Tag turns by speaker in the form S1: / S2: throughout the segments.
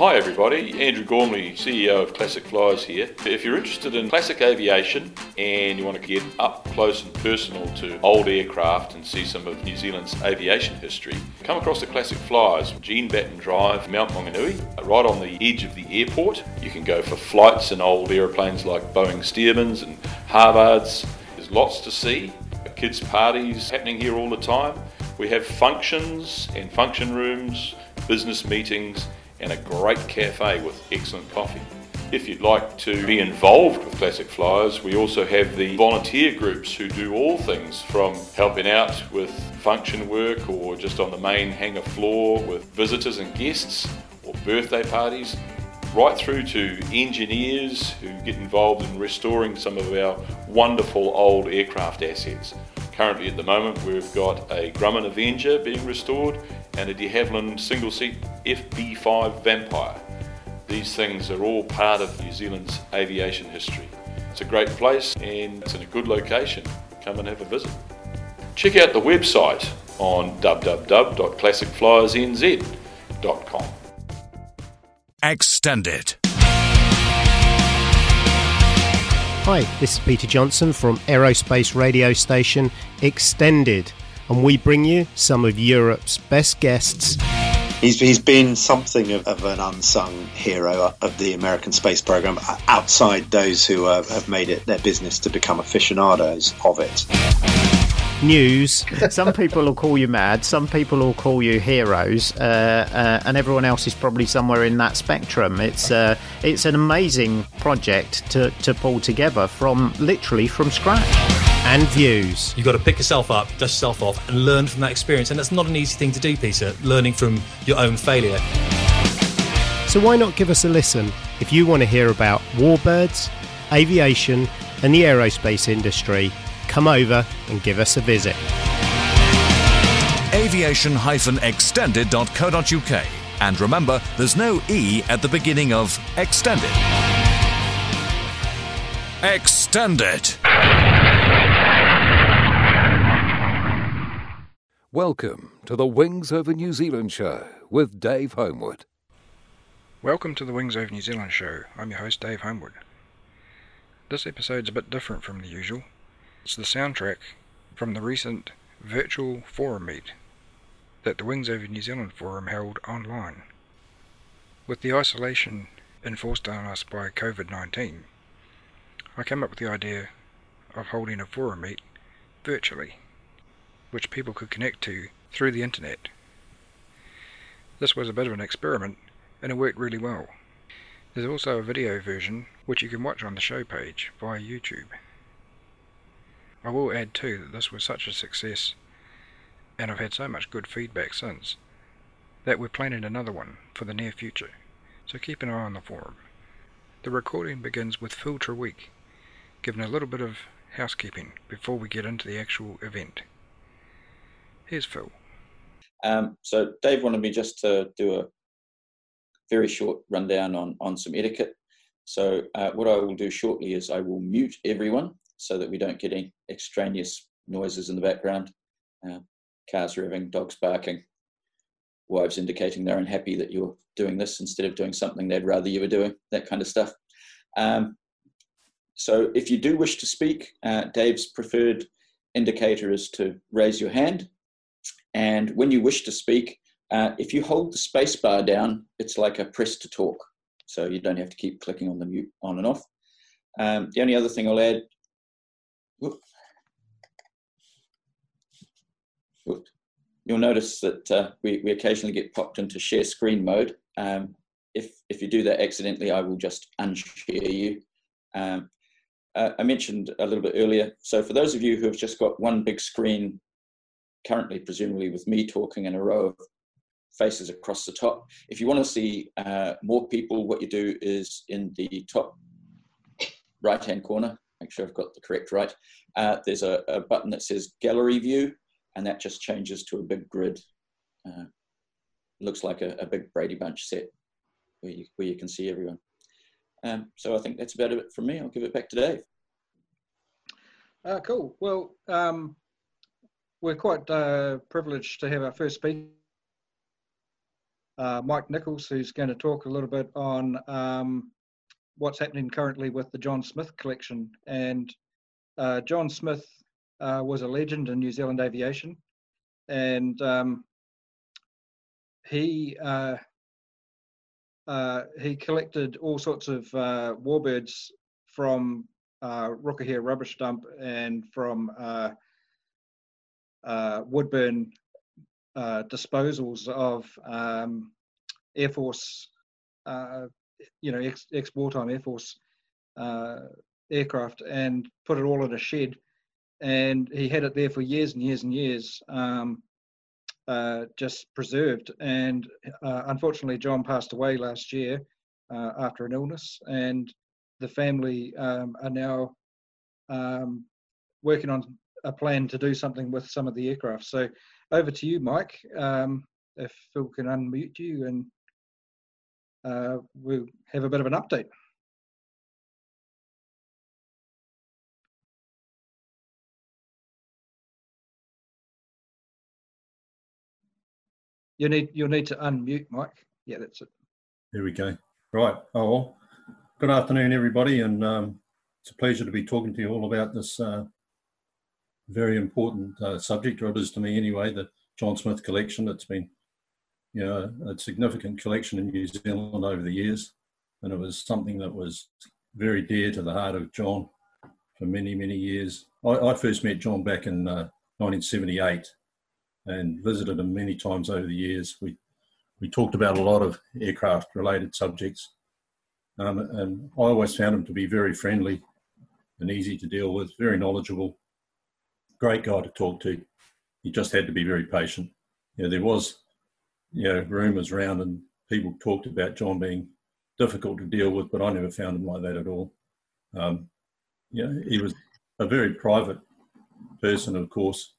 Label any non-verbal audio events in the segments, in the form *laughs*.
S1: Hi everybody, Andrew Gormley, CEO of Classic Flyers here. If you're interested in classic aviation and you want to get up close and personal to old aircraft and see some of New Zealand's aviation history, come across the Classic Flyers, from Jean Batten Drive, Mount Maunganui, right on the edge of the airport. You can go for flights in old aeroplanes like Boeing Stearmans and Harvards. There's lots to see. Kids' parties happening here all the time. We have functions and function rooms, business meetings, and a great cafe with excellent coffee. If you'd like to be involved with Classic Flyers, we also have the volunteer groups who do all things from helping out with function work or just on the main hangar floor with visitors and guests or birthday parties, right through to engineers who get involved in restoring some of our wonderful old aircraft assets. Currently, at the moment, we've got a Grumman Avenger being restored and a de Havilland single seat FB5 Vampire. These things are all part of New Zealand's aviation history. It's a great place and it's in a good location. Come and have a visit. Check out the website on www.classicflyersnz.com.
S2: Extended.
S3: Hi, this is Peter Johnson from aerospace radio station Extended, and we bring you some of Europe's best guests.
S4: He's, he's been something of, of an unsung hero of the American space program outside those who uh, have made it their business to become aficionados of it.
S3: News. *laughs*
S5: Some people will call you mad, some people will call you heroes, uh, uh, and everyone else is probably somewhere in that spectrum. It's uh, it's an amazing project to, to pull together from literally from scratch.
S3: And views.
S6: You've got to pick yourself up, dust yourself off, and learn from that experience. And that's not an easy thing to do, Peter, learning from your own failure.
S3: So why not give us a listen if you want to hear about warbirds, aviation, and the aerospace industry? Come over and give us a visit.
S2: aviation-extended.co.uk. And remember, there's no E at the beginning of extended. Extended.
S7: Welcome to the Wings Over New Zealand show with Dave Homewood.
S8: Welcome to the Wings Over New Zealand show. I'm your host, Dave Homewood. This episode's a bit different from the usual. It's the soundtrack from the recent virtual forum meet that the Wings Over New Zealand forum held online. With the isolation enforced on us by COVID 19, I came up with the idea of holding a forum meet virtually, which people could connect to through the internet. This was a bit of an experiment and it worked really well. There's also a video version which you can watch on the show page via YouTube. I will add too that this was such a success and I've had so much good feedback since that we're planning another one for the near future, so keep an eye on the forum. The recording begins with Phil Treweek, given a little bit of housekeeping before we get into the actual event. Here's Phil.
S9: Um, so Dave wanted me just to do a very short rundown on, on some etiquette. So uh, what I will do shortly is I will mute everyone so that we don't get any extraneous noises in the background. Uh, cars revving, dogs barking, wives indicating they're unhappy that you're doing this instead of doing something they'd rather you were doing, that kind of stuff. Um, so if you do wish to speak, uh, Dave's preferred indicator is to raise your hand. And when you wish to speak, uh, if you hold the space bar down, it's like a press to talk. So you don't have to keep clicking on the mute on and off. Um, the only other thing I'll add, whoop, whoop, you'll notice that uh, we, we occasionally get popped into share screen mode. Um, if, if you do that accidentally, I will just unshare you. Um, uh, I mentioned a little bit earlier, so for those of you who have just got one big screen, currently presumably with me talking in a row of faces across the top, if you want to see uh, more people, what you do is in the top right-hand corner, make sure I've got the correct right, uh, there's a, a, button that says gallery view, and that just changes to a big grid. Uh, looks like a, a, big Brady Bunch set where you, where you can see everyone. Um, so I think that's about it from me. I'll give it back to Dave.
S8: Uh, cool. Well, um, we're quite uh, privileged to have our first speaker, uh, Mike Nicholls, who's going to talk a little bit on um, what's happening currently with the John Smith collection. And uh, John Smith uh, was a legend in New Zealand aviation, and um, he uh, uh, he collected all sorts of warbirds from uh, Rukuhia rubbish dump and from Woodbourne uh, disposals of um, Air Force, you know, ex, ex wartime Air Force aircraft and put it all in a shed. And he had it there for years and years and years. Um, uh, just preserved. And uh, unfortunately, John passed away last year uh, after an illness, and the family um, are now um, working on a plan to do something with some of the aircraft. So, over to you, Mike. Um, if Phil can unmute you, and uh, we'll have a bit of an update. You need you'll need to unmute, Mike. Yeah, that's it.
S10: There we go. Right. Oh well. Good afternoon, everybody, and um, it's a pleasure to be talking to you all about this uh, very important uh, subject, or it is to me anyway, the John Smith collection. It's been, you know, a significant collection in New Zealand over the years, and it was something that was very dear to the heart of John for many, many years. I, I first met John back in uh, 1978 and visited him many times over the years. We we talked about a lot of aircraft related subjects, um, and I always found him to be very friendly and easy to deal with, very knowledgeable, great guy to talk to. He just had to be very patient. You know, there was, you know, rumours around and people talked about John being difficult to deal with, but I never found him like that at all. Um, you know, he was a very private person, of course,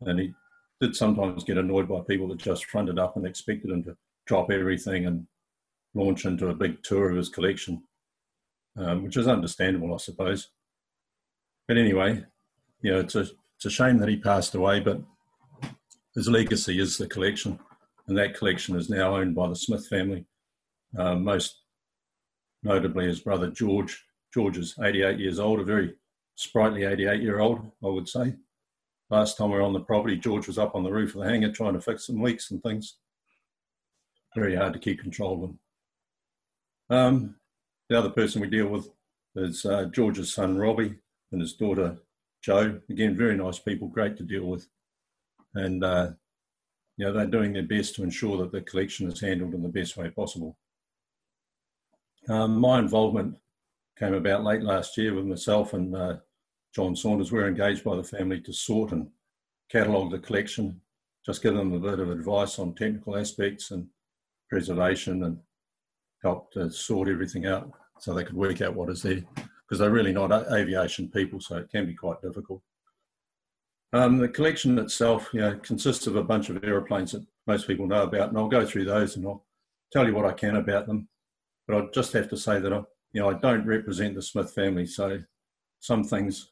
S10: and he did sometimes get annoyed by people that just fronted up and expected him to drop everything and launch into a big tour of his collection, um, which is understandable, I suppose. But anyway, you know, it's a it's a shame that he passed away, but his legacy is the collection, and that collection is now owned by the Smith family. Uh, most notably, his brother George. George is 88 years old, a very sprightly 88 year old, I would say last time we were on the property, George was up on the roof of the hangar trying to fix some leaks and things. Very hard to keep control of them. Um, the other person we deal with is uh, George's son Robbie and his daughter Joe. Again, very nice people, great to deal with, and uh, you know they're doing their best to ensure that the collection is handled in the best way possible. Um, my involvement came about late last year with myself and uh, John Saunders, we're engaged by the family to sort and catalogue the collection, just give them a bit of advice on technical aspects and preservation and help to sort everything out so they could work out what is there because they're really not aviation people, so it can be quite difficult. Um, the collection itself, you know, consists of a bunch of aeroplanes that most people know about, and I'll go through those and I'll tell you what I can about them. But I just have to say that I, you know, I don't represent the Smith family, so some things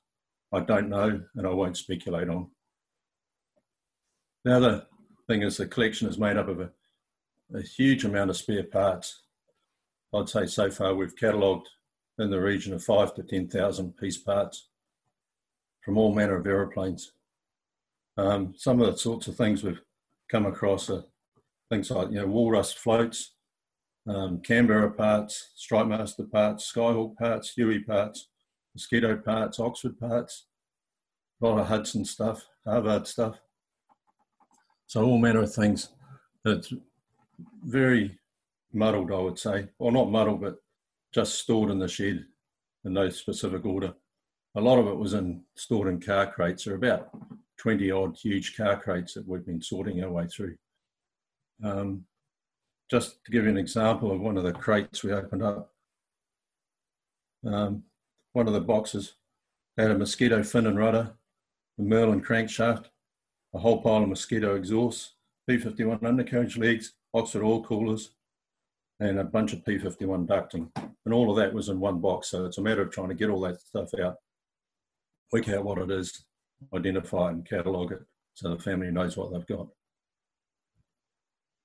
S10: I don't know and I won't speculate on. The other thing is the collection is made up of a, a huge amount of spare parts. I'd say so far we've catalogued in the region of five to 10,000 piece parts from all manner of aeroplanes. Um, some of the sorts of things we've come across are things like, you know, walrus floats, um, Canberra parts, Strike Master parts, Skyhawk parts, Huey parts, mosquito parts, Oxford parts, a lot of Hudson stuff, Harvard stuff. So all manner of things. It's very muddled, I would say. Well, not muddled, but just stored in the shed in no specific order. A lot of it was in stored in car crates. There are about 20 odd huge car crates that we've been sorting our way through. Um, just to give you an example of one of the crates we opened up, um, one of the boxes had a mosquito fin and rudder, a Merlin crankshaft, a whole pile of mosquito exhausts, P51 undercarriage legs, Oxford oil coolers, and a bunch of P51 ducting. And all of that was in one box. So it's a matter of trying to get all that stuff out, work out what it is, identify and catalogue it so the family knows what they've got.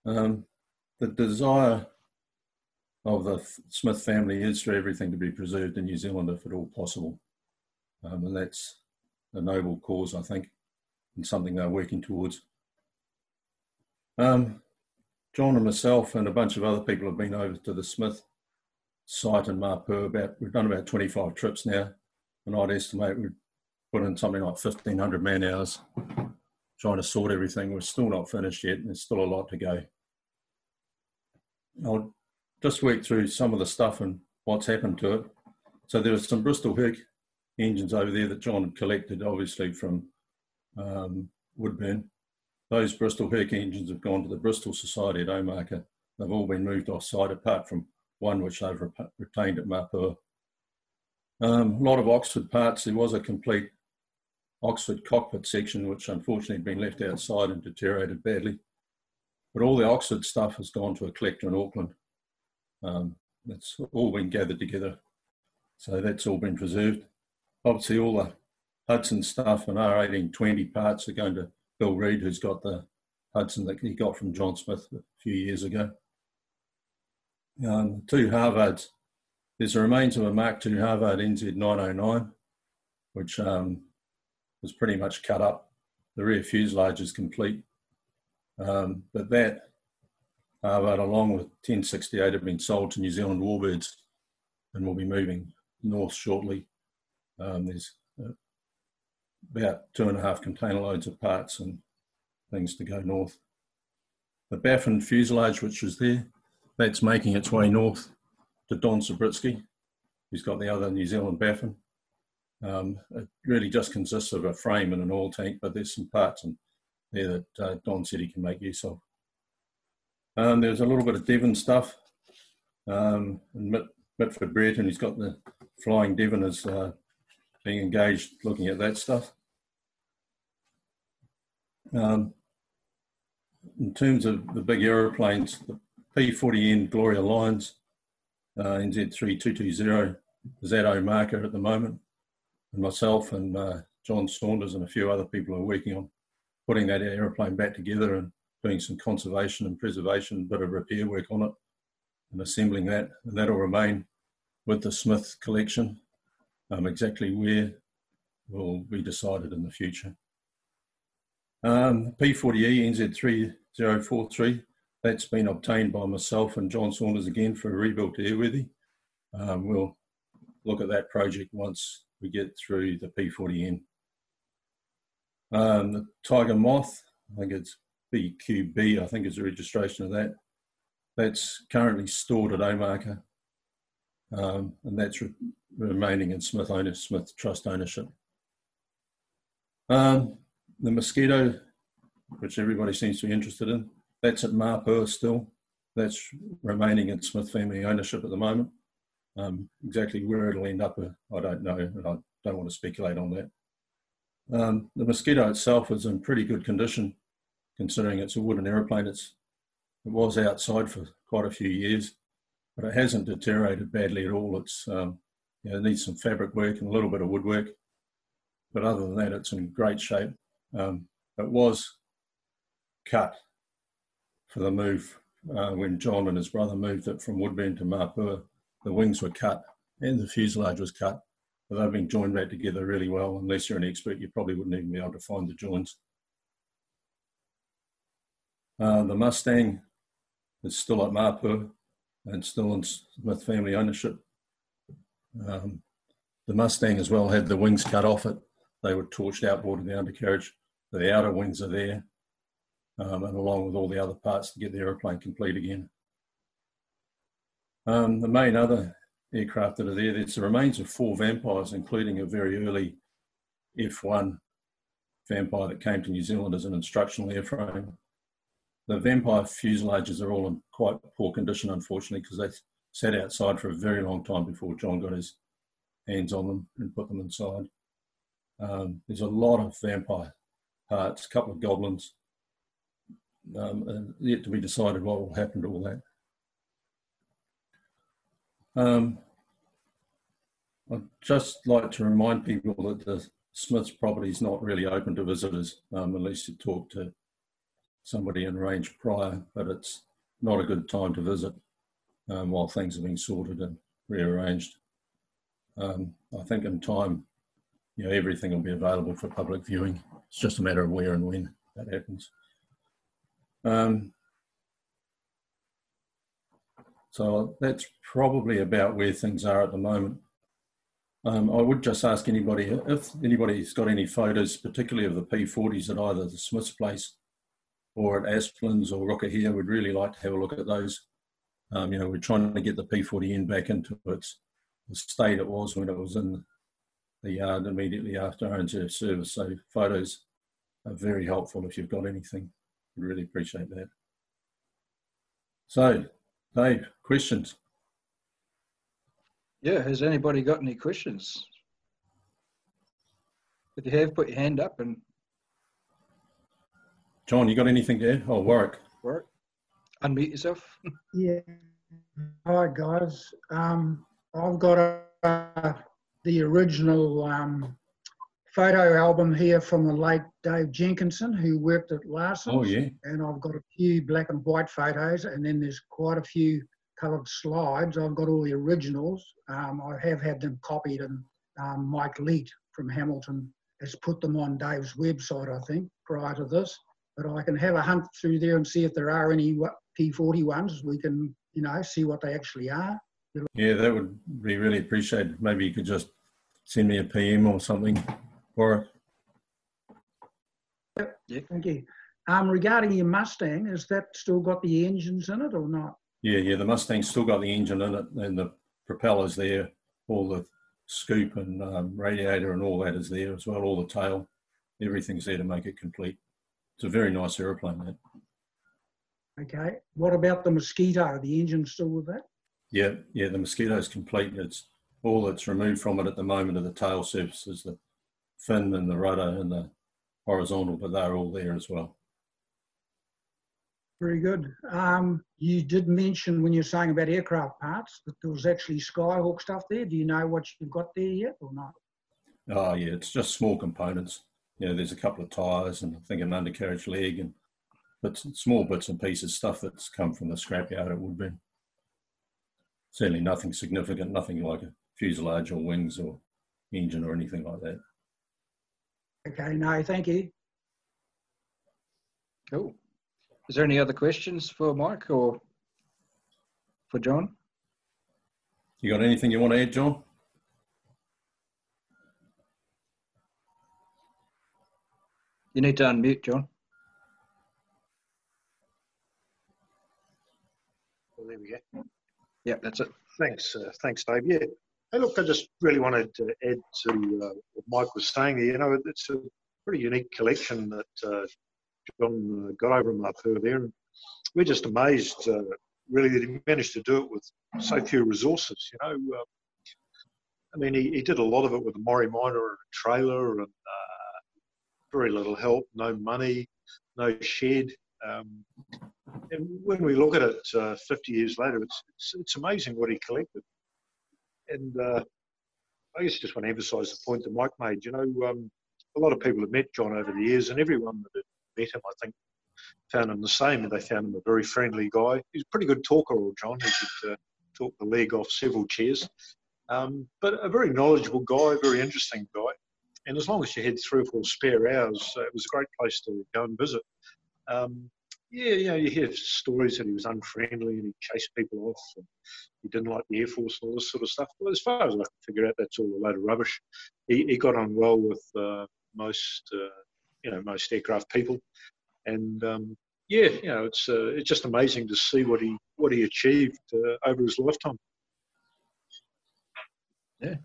S10: Um, the desire of the Smith family is for everything to be preserved in New Zealand if at all possible. Um, and that's a noble cause, I think, and something they're working towards. Um, John and myself and a bunch of other people have been over to the Smith site in Mapua. About we've done about 25 trips now, and I'd estimate we've put in something like 1,500 man hours trying to sort everything. We're still not finished yet, and there's still a lot to go. I'll just work through some of the stuff and what's happened to it. So there was some Bristol Herc engines over there that John had collected, obviously from um, Woodbourne. Those Bristol Herc engines have gone to the Bristol Society at Omaka. They've all been moved off-site apart from one which they've retained at Mapua. Um, a lot of Oxford parts. There was a complete Oxford cockpit section which unfortunately had been left outside and deteriorated badly. But all the Oxford stuff has gone to a collector in Auckland. Um, it's all been gathered together. So that's all been preserved. Obviously, all the Hudson stuff and R1820 parts are going to Bill Reed, who's got the Hudson that he got from John Smith a few years ago. Um, two Harvards. There's the remains of a Mark II Harvard NZ909, which um, was pretty much cut up. The rear fuselage is complete. Um, but that Harvard, along with 1068, have been sold to New Zealand Warbirds and will be moving north shortly. Um, there's uh, about two and a half container loads of parts and things to go north. The Baffin fuselage, which was there, that's making its way north to Don Zabritsky. He's got the other New Zealand Baffin. Um, it really just consists of a frame and an oil tank, but there's some parts in there that uh, Don said he can make use of. Um, there's a little bit of Devon stuff. Um, Mitt, Mitford Brereton, he's got the Flying Devon as uh, being engaged looking at that stuff. Um, in terms of the big aeroplanes, the P40N Gloria Lions, uh, NZ3220 is at Omaka at the moment. And myself and uh, John Saunders and a few other people are working on putting that aeroplane back together and doing some conservation and preservation, bit of repair work on it and assembling that. And that'll remain with the Smith collection um, exactly where will be decided in the future. Um, P40E NZ3043, that's been obtained by myself and John Saunders again for a rebuilt airworthy. Um, we'll look at that project once we get through the P40N. Um, the Tiger Moth, I think it's BQB, I think is the registration of that. That's currently stored at Omaka, um, and that's re- remaining in Smith owner, Smith Trust ownership. Um, the mosquito, which everybody seems to be interested in, that's at Mapua still. That's remaining in Smith family ownership at the moment. Um, exactly where it'll end up, uh, I don't know, and I don't want to speculate on that. Um, the mosquito itself is in pretty good condition, considering it's a wooden aeroplane. It's, it was outside for quite a few years, but it hasn't deteriorated badly at all. It's um, you know, it needs some fabric work and a little bit of woodwork, but other than that, it's in great shape. Um, it was cut for the move uh, when John and his brother moved it from Woodbourne to Mapua. The wings were cut and the fuselage was cut, but they've been joined back together really well. Unless you're an expert, you probably wouldn't even be able to find the joins. Uh, the Mustang is still at Mapua and still in Smith family ownership. Um, the Mustang as well had the wings cut off it. They were torched outboard of the undercarriage. The outer wings are there. um, and along with all the other parts to get the aeroplane complete again. Um, the main other aircraft that are there, there's the remains of four Vampires, including a very early F1 Vampire that came to New Zealand as an instructional airframe. The Vampire fuselages are all in quite poor condition, unfortunately, because they sat outside for a very long time before John got his hands on them and put them inside. Um, there's a lot of Vampire parts, a couple of Goblins, um, and yet to be decided what will happen to all that. Um, I'd just like to remind people that the Smith's property is not really open to visitors um, unless you talk to somebody in range prior, but it's not a good time to visit um, while things are being sorted and rearranged. Um, I think in time, you know, everything will be available for public viewing. It's just a matter of where and when that happens. Um, so that's probably about where things are at the moment. Um, I would just ask anybody if anybody's got any photos, particularly of the P40s at either the Smiths Place or at Asplin's or Rukuhia, would really like to have a look at those. Um, you know, we're trying to get the P40N back into its state it was when it was in the yard immediately after RNZ service. So photos are very helpful if you've got anything. I'd really appreciate that. So, Dave, questions?
S8: Yeah, has anybody got any questions? If you have, put your hand up and.
S10: John, you got anything to add? Oh, Warwick.
S8: Warwick, unmute yourself.
S11: yeah. Hi, guys. Um, I've got a, the original um, photo album here from the late Dave Jenkinson, who worked at Larson.
S10: Oh, yeah.
S11: And I've got a few black and white photos, and then there's quite a few coloured slides. I've got all the originals. Um, I have had them copied, and um, Mike Leet from Hamilton has put them on Dave's website, I think, prior to this. But I can have a hunt through there and see if there are any P40 ones. We can, you know, see what they actually are.
S10: Yeah, that would be really appreciated. Maybe you could just send me a PM or something for it.
S11: Yep, yeah. thank you. Um, regarding your Mustang, has that still got the engines in it or not?
S10: Yeah, yeah, the Mustang's still got the engine in it and the propellers there, all the scoop and um, radiator and all that is there as well, all the tail, everything's there to make it complete. It's a very nice aeroplane, that.
S11: Okay. What about the Mosquito? The engine still with that?
S10: Yeah, yeah, the Mosquito's complete. It's all that's removed from it at the moment of the tail surfaces, the fin and the rudder and the horizontal, but they're all there as well.
S11: Very good. Um, you did mention when you're saying about aircraft parts that there was actually Skyhawk stuff there. Do you know what you've got there yet or not?
S10: Oh yeah, it's just small components. You know, there's a couple of tyres and I think an undercarriage leg and but small bits and pieces, stuff that's come from the scrapyard. It would be certainly nothing significant, nothing like a fuselage or wings or engine or anything like that.
S11: Okay, no, thank you.
S8: Cool. Is there any other questions for Mike or for John?
S10: You got anything you want to add, John?
S8: You need to unmute, John.
S12: Well, there we go.
S8: Yeah, that's it.
S12: Thanks, uh, thanks, Dave. Yeah. Hey, look, I just really wanted to add to uh, what Mike was saying there. You know, it's a pretty unique collection that uh, John uh, got over La Perle there. And we're just amazed, uh, really, that he managed to do it with so few resources. You know, uh, I mean, he, he did a lot of it with a Morry Minor and a trailer and uh, very little help, no money, no shed. Um, and when we look at it uh, 50 years later, it's, it's, it's amazing what he collected. And uh, I guess just want to emphasise the point that Mike made. You know, um, a lot of people have met John over the years, and everyone that had met him, I think, found him the same. They found him a very friendly guy. He's a pretty good talker, John. He could uh, talk the leg off several chairs. Um, but a very knowledgeable guy, very interesting guy. And as long as you had three or four spare hours, it was a great place to go and visit. Um, yeah, you know, you hear stories that he was unfriendly and he chased people off and he didn't like the Air Force and all this sort of stuff. But as far as I can figure out, that's all a load of rubbish. He, he got on well with uh, most, uh, you know, most aircraft people. And um, yeah, you know, it's uh, it's just amazing to see what he what he achieved uh, over his lifetime.
S8: Yeah.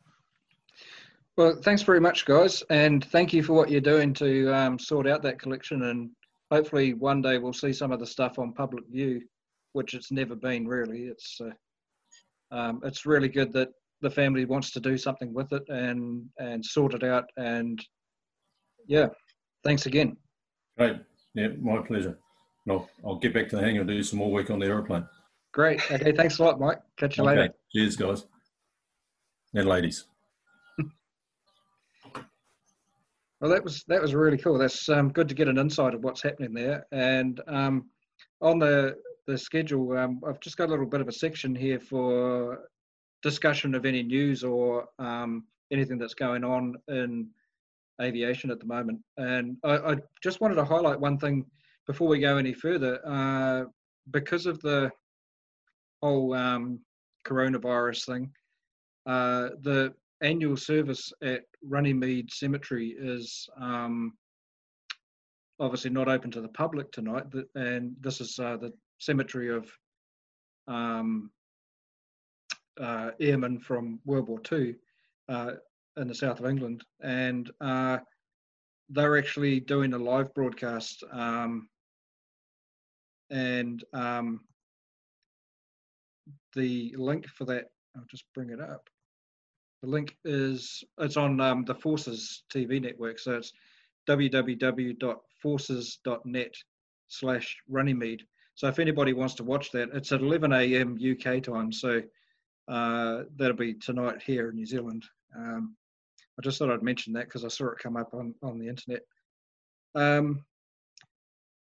S8: Well, thanks very much, guys, and thank you for what you're doing to um, sort out that collection. And hopefully, one day we'll see some of the stuff on public view, which it's never been really. It's uh, um, it's really good that the family wants to do something with it and and sort it out. And yeah, thanks again.
S10: Great. Yeah, my pleasure. No, I'll get back to the hangar and do some more work on the aeroplane.
S8: Great. Okay. Thanks a lot, Mike. Catch you
S10: Okay.
S8: later.
S10: Cheers, guys. And ladies.
S8: Well, that was that was really cool. That's um, good to get an insight of what's happening there. And um, on the the schedule, um, I've just got a little bit of a section here for discussion of any news or um, anything that's going on in aviation at the moment. And I, I just wanted to highlight one thing before we go any further. Uh, because of the whole um, coronavirus thing, uh, the annual service at Runnymede Cemetery is um, obviously not open to the public tonight, and this is uh, the cemetery of um, uh, airmen from World War II uh, in the south of England, and uh, they're actually doing a live broadcast, um, and um, the link for that, I'll just bring it up. The link is it's on um, the Forces TV network, so it's www.forces.net slash Runnymede. So if anybody wants to watch that, it's at 11 a.m. UK time, so uh, that'll be tonight here in New Zealand. Um, I just thought I'd mention that because I saw it come up on, on the internet. Um,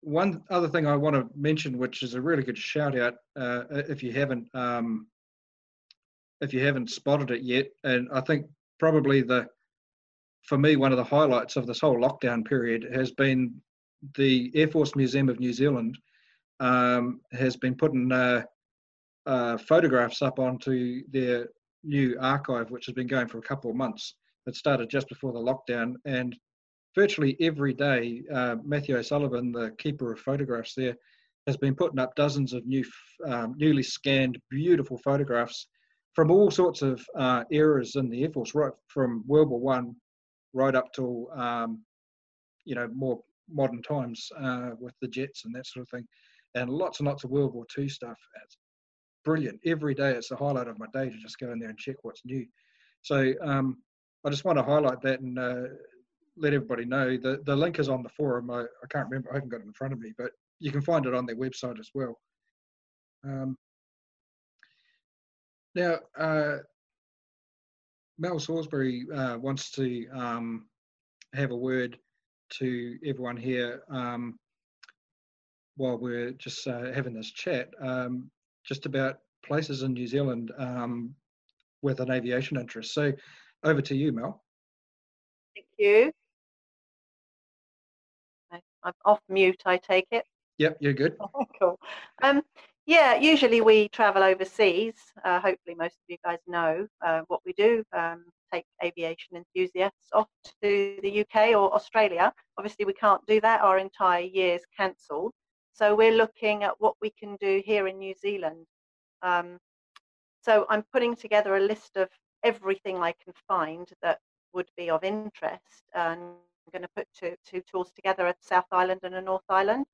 S8: one other thing I want to mention, which is a really good shout out, uh, if you haven't um, if you haven't spotted it yet, and I think probably the for me one of the highlights of this whole lockdown period has been the Air Force Museum of New Zealand um, has been putting uh, uh, photographs up onto their new archive, which has been going for a couple of months. It started just before the lockdown, and virtually every day, uh, Matthew O'Sullivan, the keeper of photographs there, has been putting up dozens of new, um, newly scanned, beautiful photographs from all sorts of uh, eras in the Air Force, right from World War One, right up till um, you know more modern times uh, with the jets and that sort of thing, and lots and lots of World War Two stuff. It's brilliant. Every day, it's the highlight of my day to just go in there and check what's new. So um, I just want to highlight that and uh, let everybody know the the link is on the forum. I, I can't remember. I haven't got it in front of me, but you can find it on their website as well. Um, now, uh, Mel Salisbury uh, wants to um, have a word to everyone here um, while we're just uh, having this chat, um, just about places in New Zealand um, with an aviation interest. So, over to you, Mel.
S13: Thank you. I'm off mute, I take it.
S8: Yep, you're good. *laughs*
S13: cool. Um, yeah, usually we travel overseas. Uh, hopefully, most of you guys know uh, what we do. Um, take aviation enthusiasts off to the UK or Australia. Obviously, we can't do that. Our entire year's cancelled. So we're looking at what we can do here in New Zealand. Um, so I'm putting together a list of everything I can find that would be of interest. And I'm going to put two, two tours together a South Island and a North Island.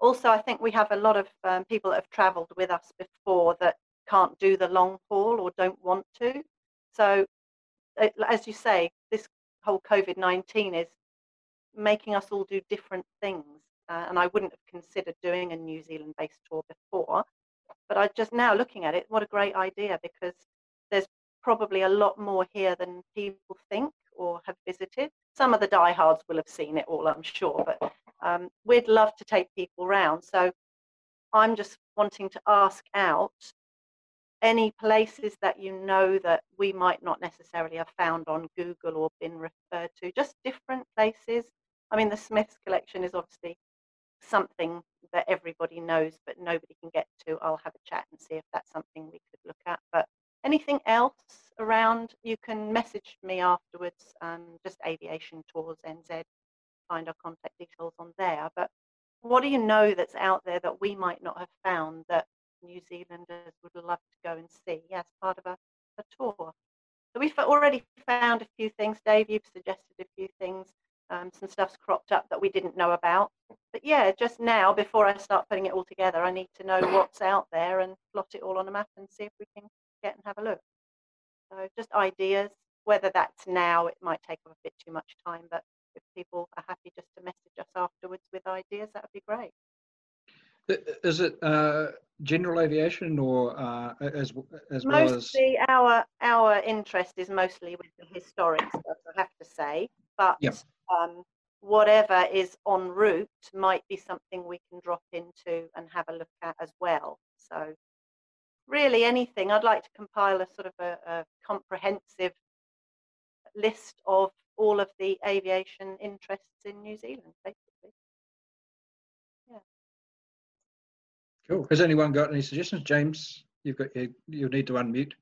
S13: Also, I think we have a lot of um, people that have travelled with us before that can't do the long haul or don't want to. So, uh, as you say, this whole COVID 19 is making us all do different things. Uh, and I wouldn't have considered doing a New Zealand based tour before. But I just now looking at it, what a great idea because there's probably a lot more here than people think or have visited. Some of the diehards will have seen it all, I'm sure, but um, we'd love to take people around. So I'm just wanting to ask out any places that you know that we might not necessarily have found on Google or been referred to, just different places. I mean, the Smiths collection is obviously something that everybody knows, but nobody can get to. I'll have a chat and see if that's something we could look at. But anything else around, you can message me afterwards, um, just Aviation Tours NZ, find our contact details on there. But what do you know that's out there that we might not have found that New Zealanders would love to go and see as part of a, a tour? So we've already found a few things. Dave, you've suggested a few things. Um, some stuff's cropped up that we didn't know about. But yeah, just now, before I start putting it all together, I need to know what's out there and plot it all on a map and see if we can get and have a look. So just ideas, whether that's now, it might take a bit too much time, but if people are happy just to message us afterwards with ideas, that would be great.
S8: Is it uh, general aviation or uh, as as well
S13: mostly
S8: as...
S13: our our interest is mostly with the historic stuff, I have to say. But
S8: yep.
S13: um, whatever is en route might be something we can drop into and have a look at as well. So really anything. I'd like to compile a sort of a, a comprehensive list of all of the aviation interests in New Zealand, basically. Yeah.
S8: Cool. Has anyone got any suggestions? James, you've got you, you need to unmute.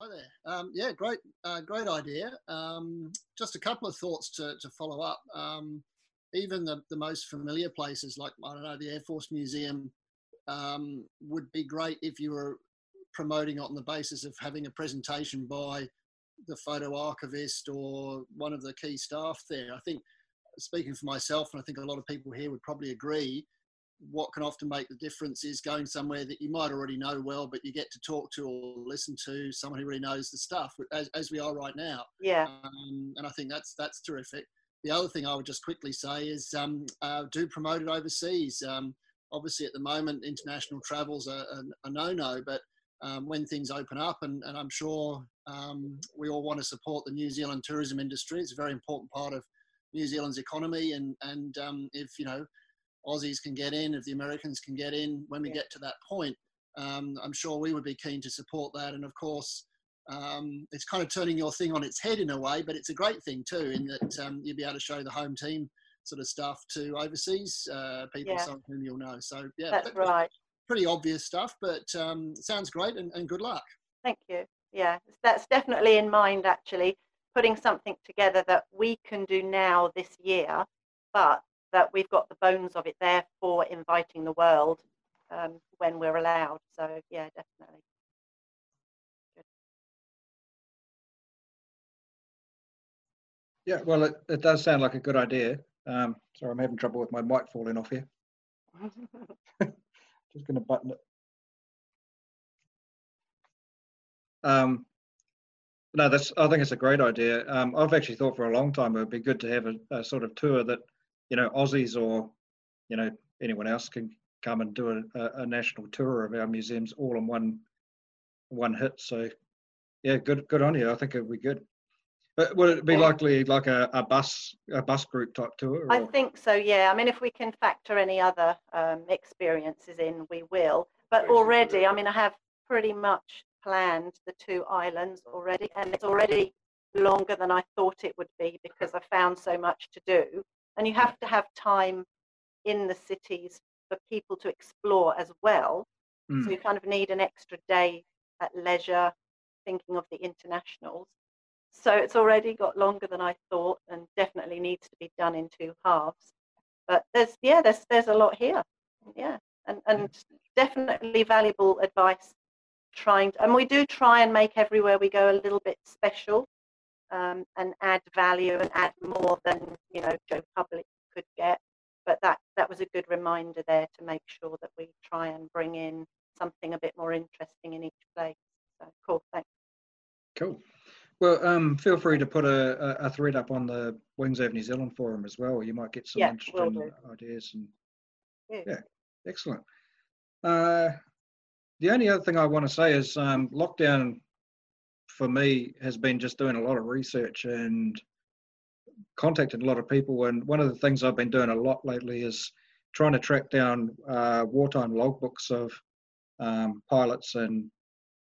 S14: Hi there. Um, yeah, great, uh, great idea. Um, just a couple of thoughts to, to follow up. Um, even the, the most familiar places, like I don't know, the Air Force Museum, um, would be great if you were promoting it on the basis of having a presentation by the photo archivist or one of the key staff there. I think, speaking for myself, and I think a lot of people here would probably agree, what can often make the difference is going somewhere that you might already know well, but you get to talk to or listen to someone who really knows the stuff, as, as we are right now.
S13: Yeah.
S14: Um, and I think that's that's terrific. The other thing I would just quickly say is um, uh, do promote it overseas. Um, obviously, at the moment, international travel's a, a, a no-no, but um, when things open up, and, and I'm sure um, we all want to support the New Zealand tourism industry. It's a very important part of New Zealand's economy, and and um, if you know Aussies can get in, if the Americans can get in, when we yeah. get to that point, um, I'm sure we would be keen to support that. And of course, um, it's kind of turning your thing on its head in a way, but it's a great thing too, in that um, you'll be able to show the home team sort of stuff to overseas uh, people, yeah. some of whom you'll know. So yeah,
S13: that's that, right.
S14: Pretty obvious stuff, but um, sounds great and, and good luck.
S13: Thank you. Yeah, that's definitely in mind actually, putting something together that we can do now this year, but that we've got the bones of it there for inviting the world um, when we're allowed. So yeah, definitely. Good.
S8: Yeah, well, it, it does sound like a good idea. Um, sorry, I'm having trouble with my mic falling off here. *laughs* *laughs* Just going to button it. Um, no, that's. I think it's a great idea. Um, I've actually thought for a long time it would be good to have a, a sort of tour that you know, Aussies or, you know, anyone else can come and do a, a, national tour of our museums all in one one hit. So, yeah, good good on you. I think it would be good. But would it be likely like a, a bus a bus group type tour?
S13: Or? I think so. Yeah. I mean, if we can factor any other um, experiences in, we will. But already, I mean, I have pretty much planned the two islands already, and it's already longer than I thought it would be because I found so much to do and you have to have time in the cities for people to explore as well. Mm. So you kind of need an extra day at leisure, thinking of the internationals. So it's already got longer than I thought, and definitely needs to be done in two halves. But there's yeah, there's there's a lot here. Yeah, and and definitely valuable advice. Trying to, and we do try and make everywhere we go a little bit special um, and add value and add more than you know Joe Public could get. But that that was a good reminder there to make sure that we try and bring in something a bit more interesting in each place. So cool, thanks.
S8: Cool. Well, um, feel free to put a, a, thread up on the Wings Over New Zealand forum as well. You might get some
S13: yeah,
S8: interesting ideas and yeah, yeah excellent. Uh, the only other thing I want to say is um, lockdown for me has been just doing a lot of research and contacted a lot of people. And one of the things I've been doing a lot lately is trying to track down uh, wartime logbooks of um, pilots and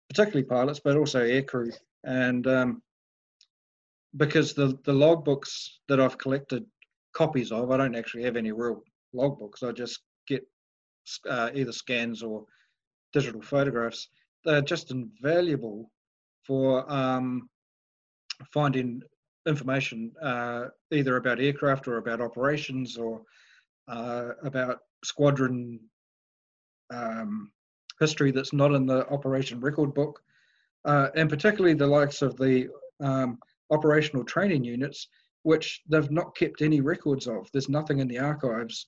S8: particularly pilots, but also aircrew. And um, because the, the logbooks that I've collected copies of, I don't actually have any real logbooks. I just get uh, either scans or digital photographs. They're just invaluable for um, finding information, uh, either about aircraft or about operations or uh, about squadron um, history that's not in the operation record book, uh, and particularly the likes of the um, operational training units, which they've not kept any records of. There's nothing in the archives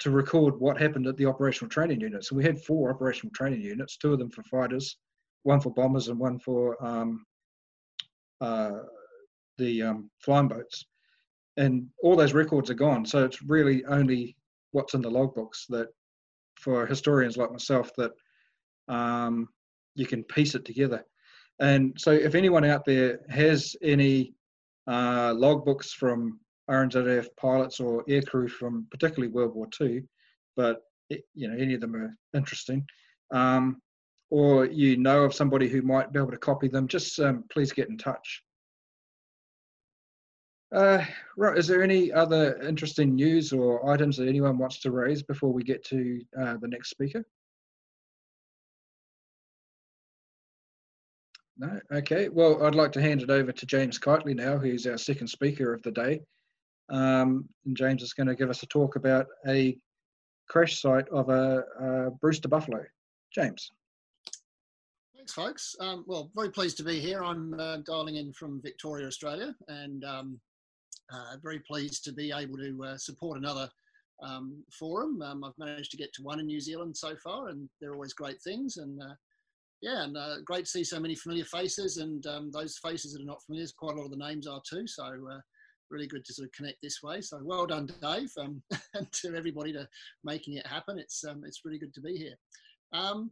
S8: to record what happened at the operational training units. And we had four operational training units, two of them for fighters, one for bombers, and one for um, uh, the um, flying boats. And all those records are gone. So it's really only what's in the logbooks that, for historians like myself, that um, you can piece it together. And so, if anyone out there has any uh, logbooks from RNZAF pilots or aircrew from particularly World War II, but you know any of them are interesting, um, or you know of somebody who might be able to copy them, just um, please get in touch. Uh, right, is there any other interesting news or items that anyone wants to raise before we get to uh, the next speaker? No? Okay. Well, I'd like to hand it over to James Kightly now, who's our second speaker of the day. Um, and James is going to give us a talk about a crash site of a, a Brewster Buffalo. James.
S14: Thanks, folks. Um, well, very pleased to be here. I'm uh, dialing in from Victoria, Australia, and um, uh, very pleased to be able to uh, support another um, forum. Um, I've managed to get to one in New Zealand so far, and they're always great things. And uh, yeah, and uh, great to see so many familiar faces, and um, those faces that are not familiar, quite a lot of the names are too. So uh, really good to sort of connect this way. So well done, Dave, um, *laughs* and to everybody to making it happen. It's um, it's really good to be here. Um,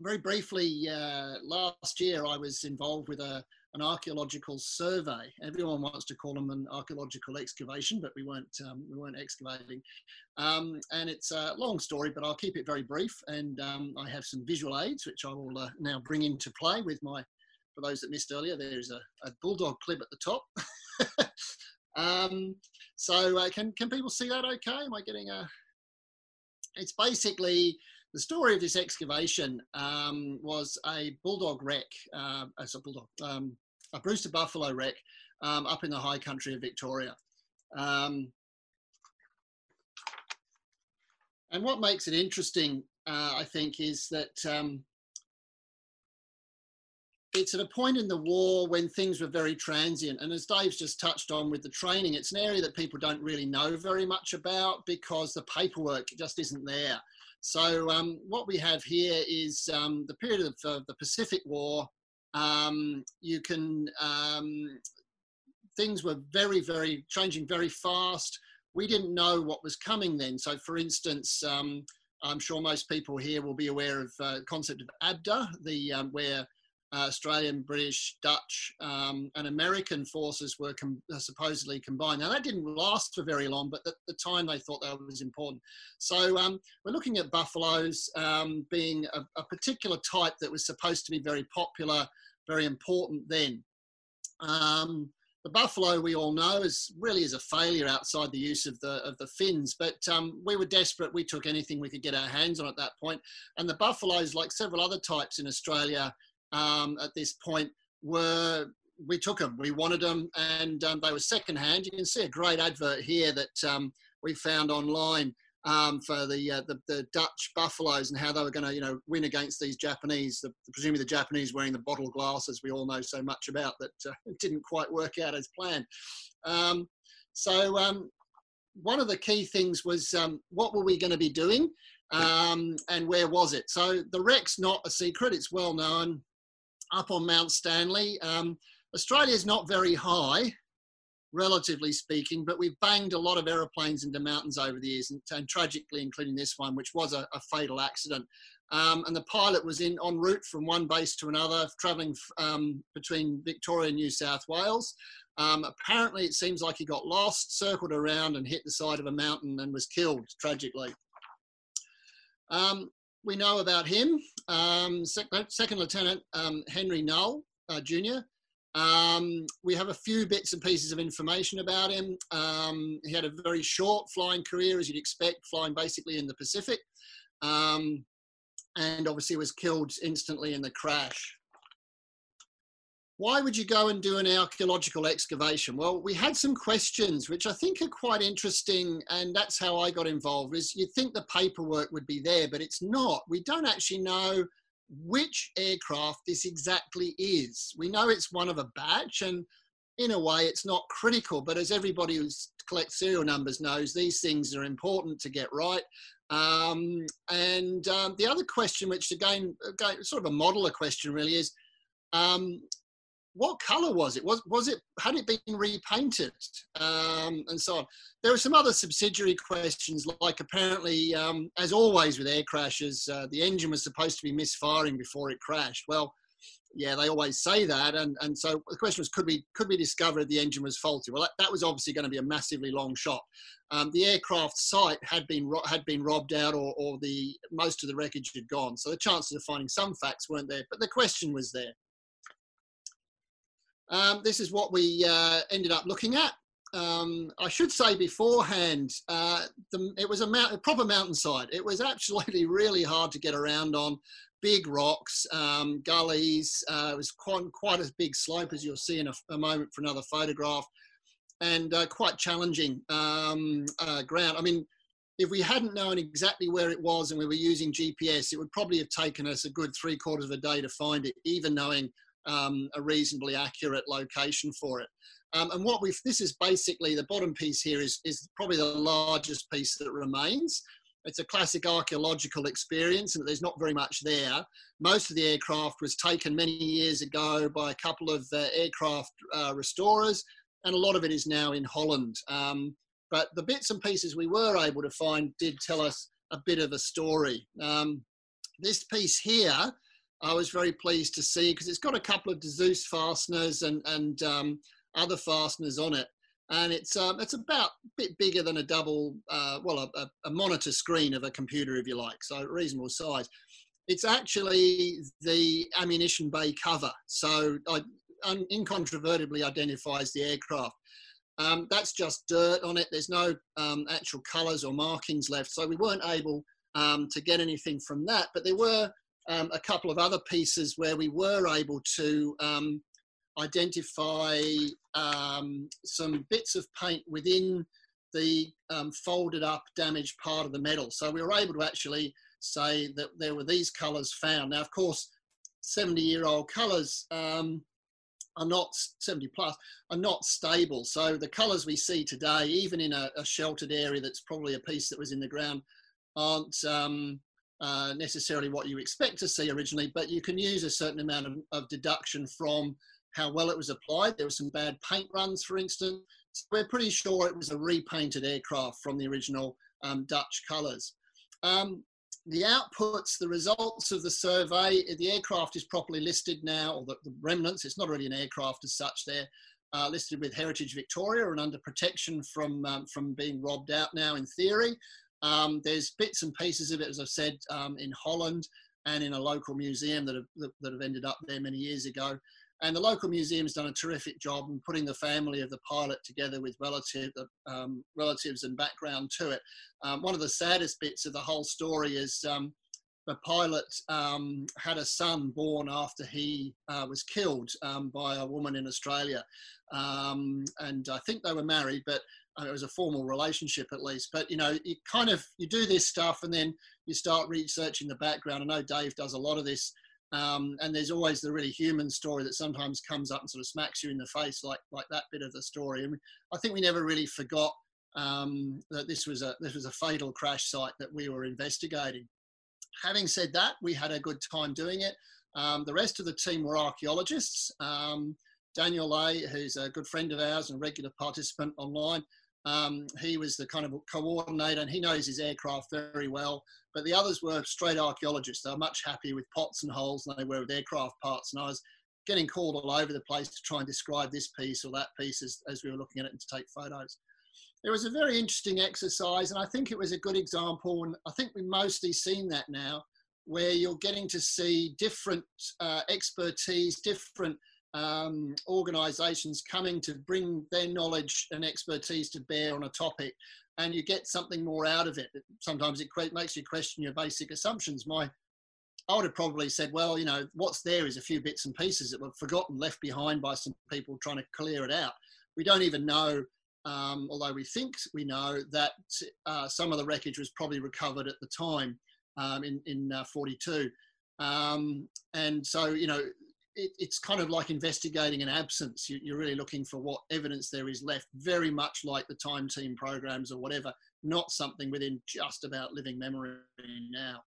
S14: very briefly, uh, last year I was involved with a an archaeological survey. Everyone wants to call them an archaeological excavation, but we weren't um, we weren't excavating. Um, and it's a long story, but I'll keep it very brief. And um, I have some visual aids which I will uh, now bring into play with my. For those that missed earlier, there's a, a bulldog clip at the top. *laughs* *laughs* Um, so uh, can can people see that? Okay, am I getting a? It's basically the story of this excavation um, was a bulldog wreck, uh, as a bulldog, um, a Brewster buffalo wreck um, up in the high country of Victoria. Um, and what makes it interesting, uh, I think, is that um, it's at a point in the war when things were very transient. And as Dave's just touched on with the training, it's an area that people don't really know very much about because the paperwork just isn't there. So um, what we have here is um, the period of uh, the Pacific War. Um, you can um, things were very, very changing very fast. We didn't know what was coming then. So, for instance, um, I'm sure most people here will be aware of uh, concept of ABDA, the um, where uh, Australian, British, Dutch, um, and American forces were com- supposedly combined. Now, that didn't last for very long, but at the time they thought that was important. So, um, we're looking at buffaloes um, being a, a, particular type that was supposed to be very popular, very important then. Um, the buffalo, we all know, is really is a failure outside the use of the of the Finns. But um, we were desperate. We took anything we could get our hands on at that point. And the buffaloes, like several other types in Australia, um, at this point were we took them, we wanted them, and um, they were secondhand. You can see a great advert here that um, we found online um, for the, uh, the, the Dutch buffaloes and how they were going to you know win against these Japanese. The, presumably the Japanese wearing the bottle glasses we all know so much about that uh, *laughs* didn't quite work out as planned. Um, so um, one of the key things was um, what were we going to be doing and where was it? So the wreck's not a secret; it's well known up on Mount Stanley. Um, Australia is not very high, relatively speaking, but we've banged a lot of aeroplanes into mountains over the years, and, and tragically, including this one, which was a, a fatal accident. Um, and the pilot was in en route from one base to another, travelling um, between Victoria and New South Wales. Um, apparently, it seems like he got lost, circled around, and hit the side of a mountain and was killed tragically. Um, we know about him. Um, Second Lieutenant um, Henry Null uh, Jr. Um, we have a few bits and pieces of information about him. Um, he had a very short flying career, as you'd expect, flying basically in the Pacific, um, and obviously was killed instantly in the crash. Why would you go and do an archaeological excavation? Well, we had some questions which I think are quite interesting, and that's how I got involved. Is you'd think the paperwork would be there, but it's not. We don't actually know which aircraft this exactly is. We know it's one of a batch, and in a way, it's not critical. But as everybody who collects serial numbers knows, these things are important to get right. Um, and um, the other question, which again, again, sort of a modeler question, really is. Um, what color was it? Was was it had it been repainted um, and so on? There were some other subsidiary questions, like apparently, um, as always with air crashes, uh, the engine was supposed to be misfiring before it crashed. Well, yeah, they always say that, and and so the question was, could we could we discover the engine was faulty? Well, that, that was obviously going to be a massively long shot. Um, the aircraft site had been had been robbed out, or, or the most of the wreckage had gone, so the chances of finding some facts weren't there, but the question was there. Um, this is what we uh, ended up looking at. Um, I should say beforehand, uh, the, it was a, mount, a, proper mountainside. It was *laughs* absolutely really hard to get around on. Big rocks, um, gullies. Uh, it was quite, quite as big slope as you'll see in a, a moment for another photograph, and uh, quite challenging um, uh, ground. I mean, if we hadn't known exactly where it was and we were using GPS, it would probably have taken us a good three quarters of a day to find it, even knowing um, a reasonably accurate location for it. Um, and what we've, this is basically the bottom piece here is, is probably the largest piece that remains. It's a classic archaeological experience and there's not very much there. Most of the aircraft was taken many years ago by a couple of uh, aircraft uh, restorers and a lot of it is now in Holland. Um, but the bits and pieces we were able to find did tell us a bit of a story. Um, this piece here I was very pleased to see because it's got a couple of Dzus fasteners and, and um, other fasteners on it. And it's, um, it's about a bit bigger than a double, uh, well, a, a, monitor screen of a computer, if you like, so reasonable size. It's actually the ammunition bay cover, so I, un, incontrovertibly identifies the aircraft. Um, that's just dirt on it. There's no um, actual colours or markings left, so we weren't able um, to get anything from that. But there were um, a couple of other pieces where we were able to um, identify um, some bits of paint within the um, folded up damaged part of the metal. So we were able to actually say that there were these colours found. Now, of course, 70 year old colours um, are not 70 plus are not stable. So the colours we see today, even in a, a, sheltered area that's probably a piece that was in the ground, aren't um, uh, necessarily what you expect to see originally, but you can use a certain amount of, of, deduction from how well it was applied. There were some bad paint runs, for instance. So we're pretty sure it was a repainted aircraft from the original um, Dutch colours. Um, the outputs, the results of the survey, the aircraft is properly listed now, or the, the remnants, it's not really an aircraft as such, they're uh, listed with Heritage Victoria and under protection from, um, from being robbed out now in theory. Um, there's bits and pieces of it, as I've said, um, in Holland and in a local museum that have, that have ended up there many years ago. And the local museum's done a terrific job in putting the family of the pilot together with relative, um, relatives and background to it. Um, one of the saddest bits of the whole story is um, the pilot um, had a son born after he uh, was killed um, by a woman in Australia. Um, and I think they were married, but uh, it was a formal relationship at least. But you know, you kind of you do this stuff and then you start researching the background. I know Dave does a lot of this. Um, and there's always the really human story that sometimes comes up and sort of smacks you in the face, like like that bit of the story. And I think we never really forgot um, that this was a this was a fatal crash site that we were investigating. Having said that, we had a good time doing it. Um, the rest of the team were archaeologists. Um, Daniel Lay, who's a good friend of ours and regular participant online, um, he was the kind of coordinator and he knows his aircraft very well. But the others were straight archaeologists. They were much happier with pots and holes than they were with aircraft parts. And I was getting called all over the place to try and describe this piece or that piece as, as we were looking at it and to take photos. It was a very interesting exercise, and I think it was a good example. And I think we've mostly seen that now, where you're getting to see different uh, expertise, different um, organisations coming to bring their knowledge and expertise to bear on a topic, and you get something more out of it. Sometimes it makes you question your basic assumptions. My I would have probably said, well, you know, what's there is a few bits and pieces that were forgotten, left behind by some people trying to clear it out. We don't even know, um, although we think we know, that uh, some of the wreckage was probably recovered at the time um, in, in uh, 42. Um, and so, you know, it, it's kind of like investigating an absence. You, are really looking for what evidence there is left, very much like the time team programs or whatever, not something within just about living memory now.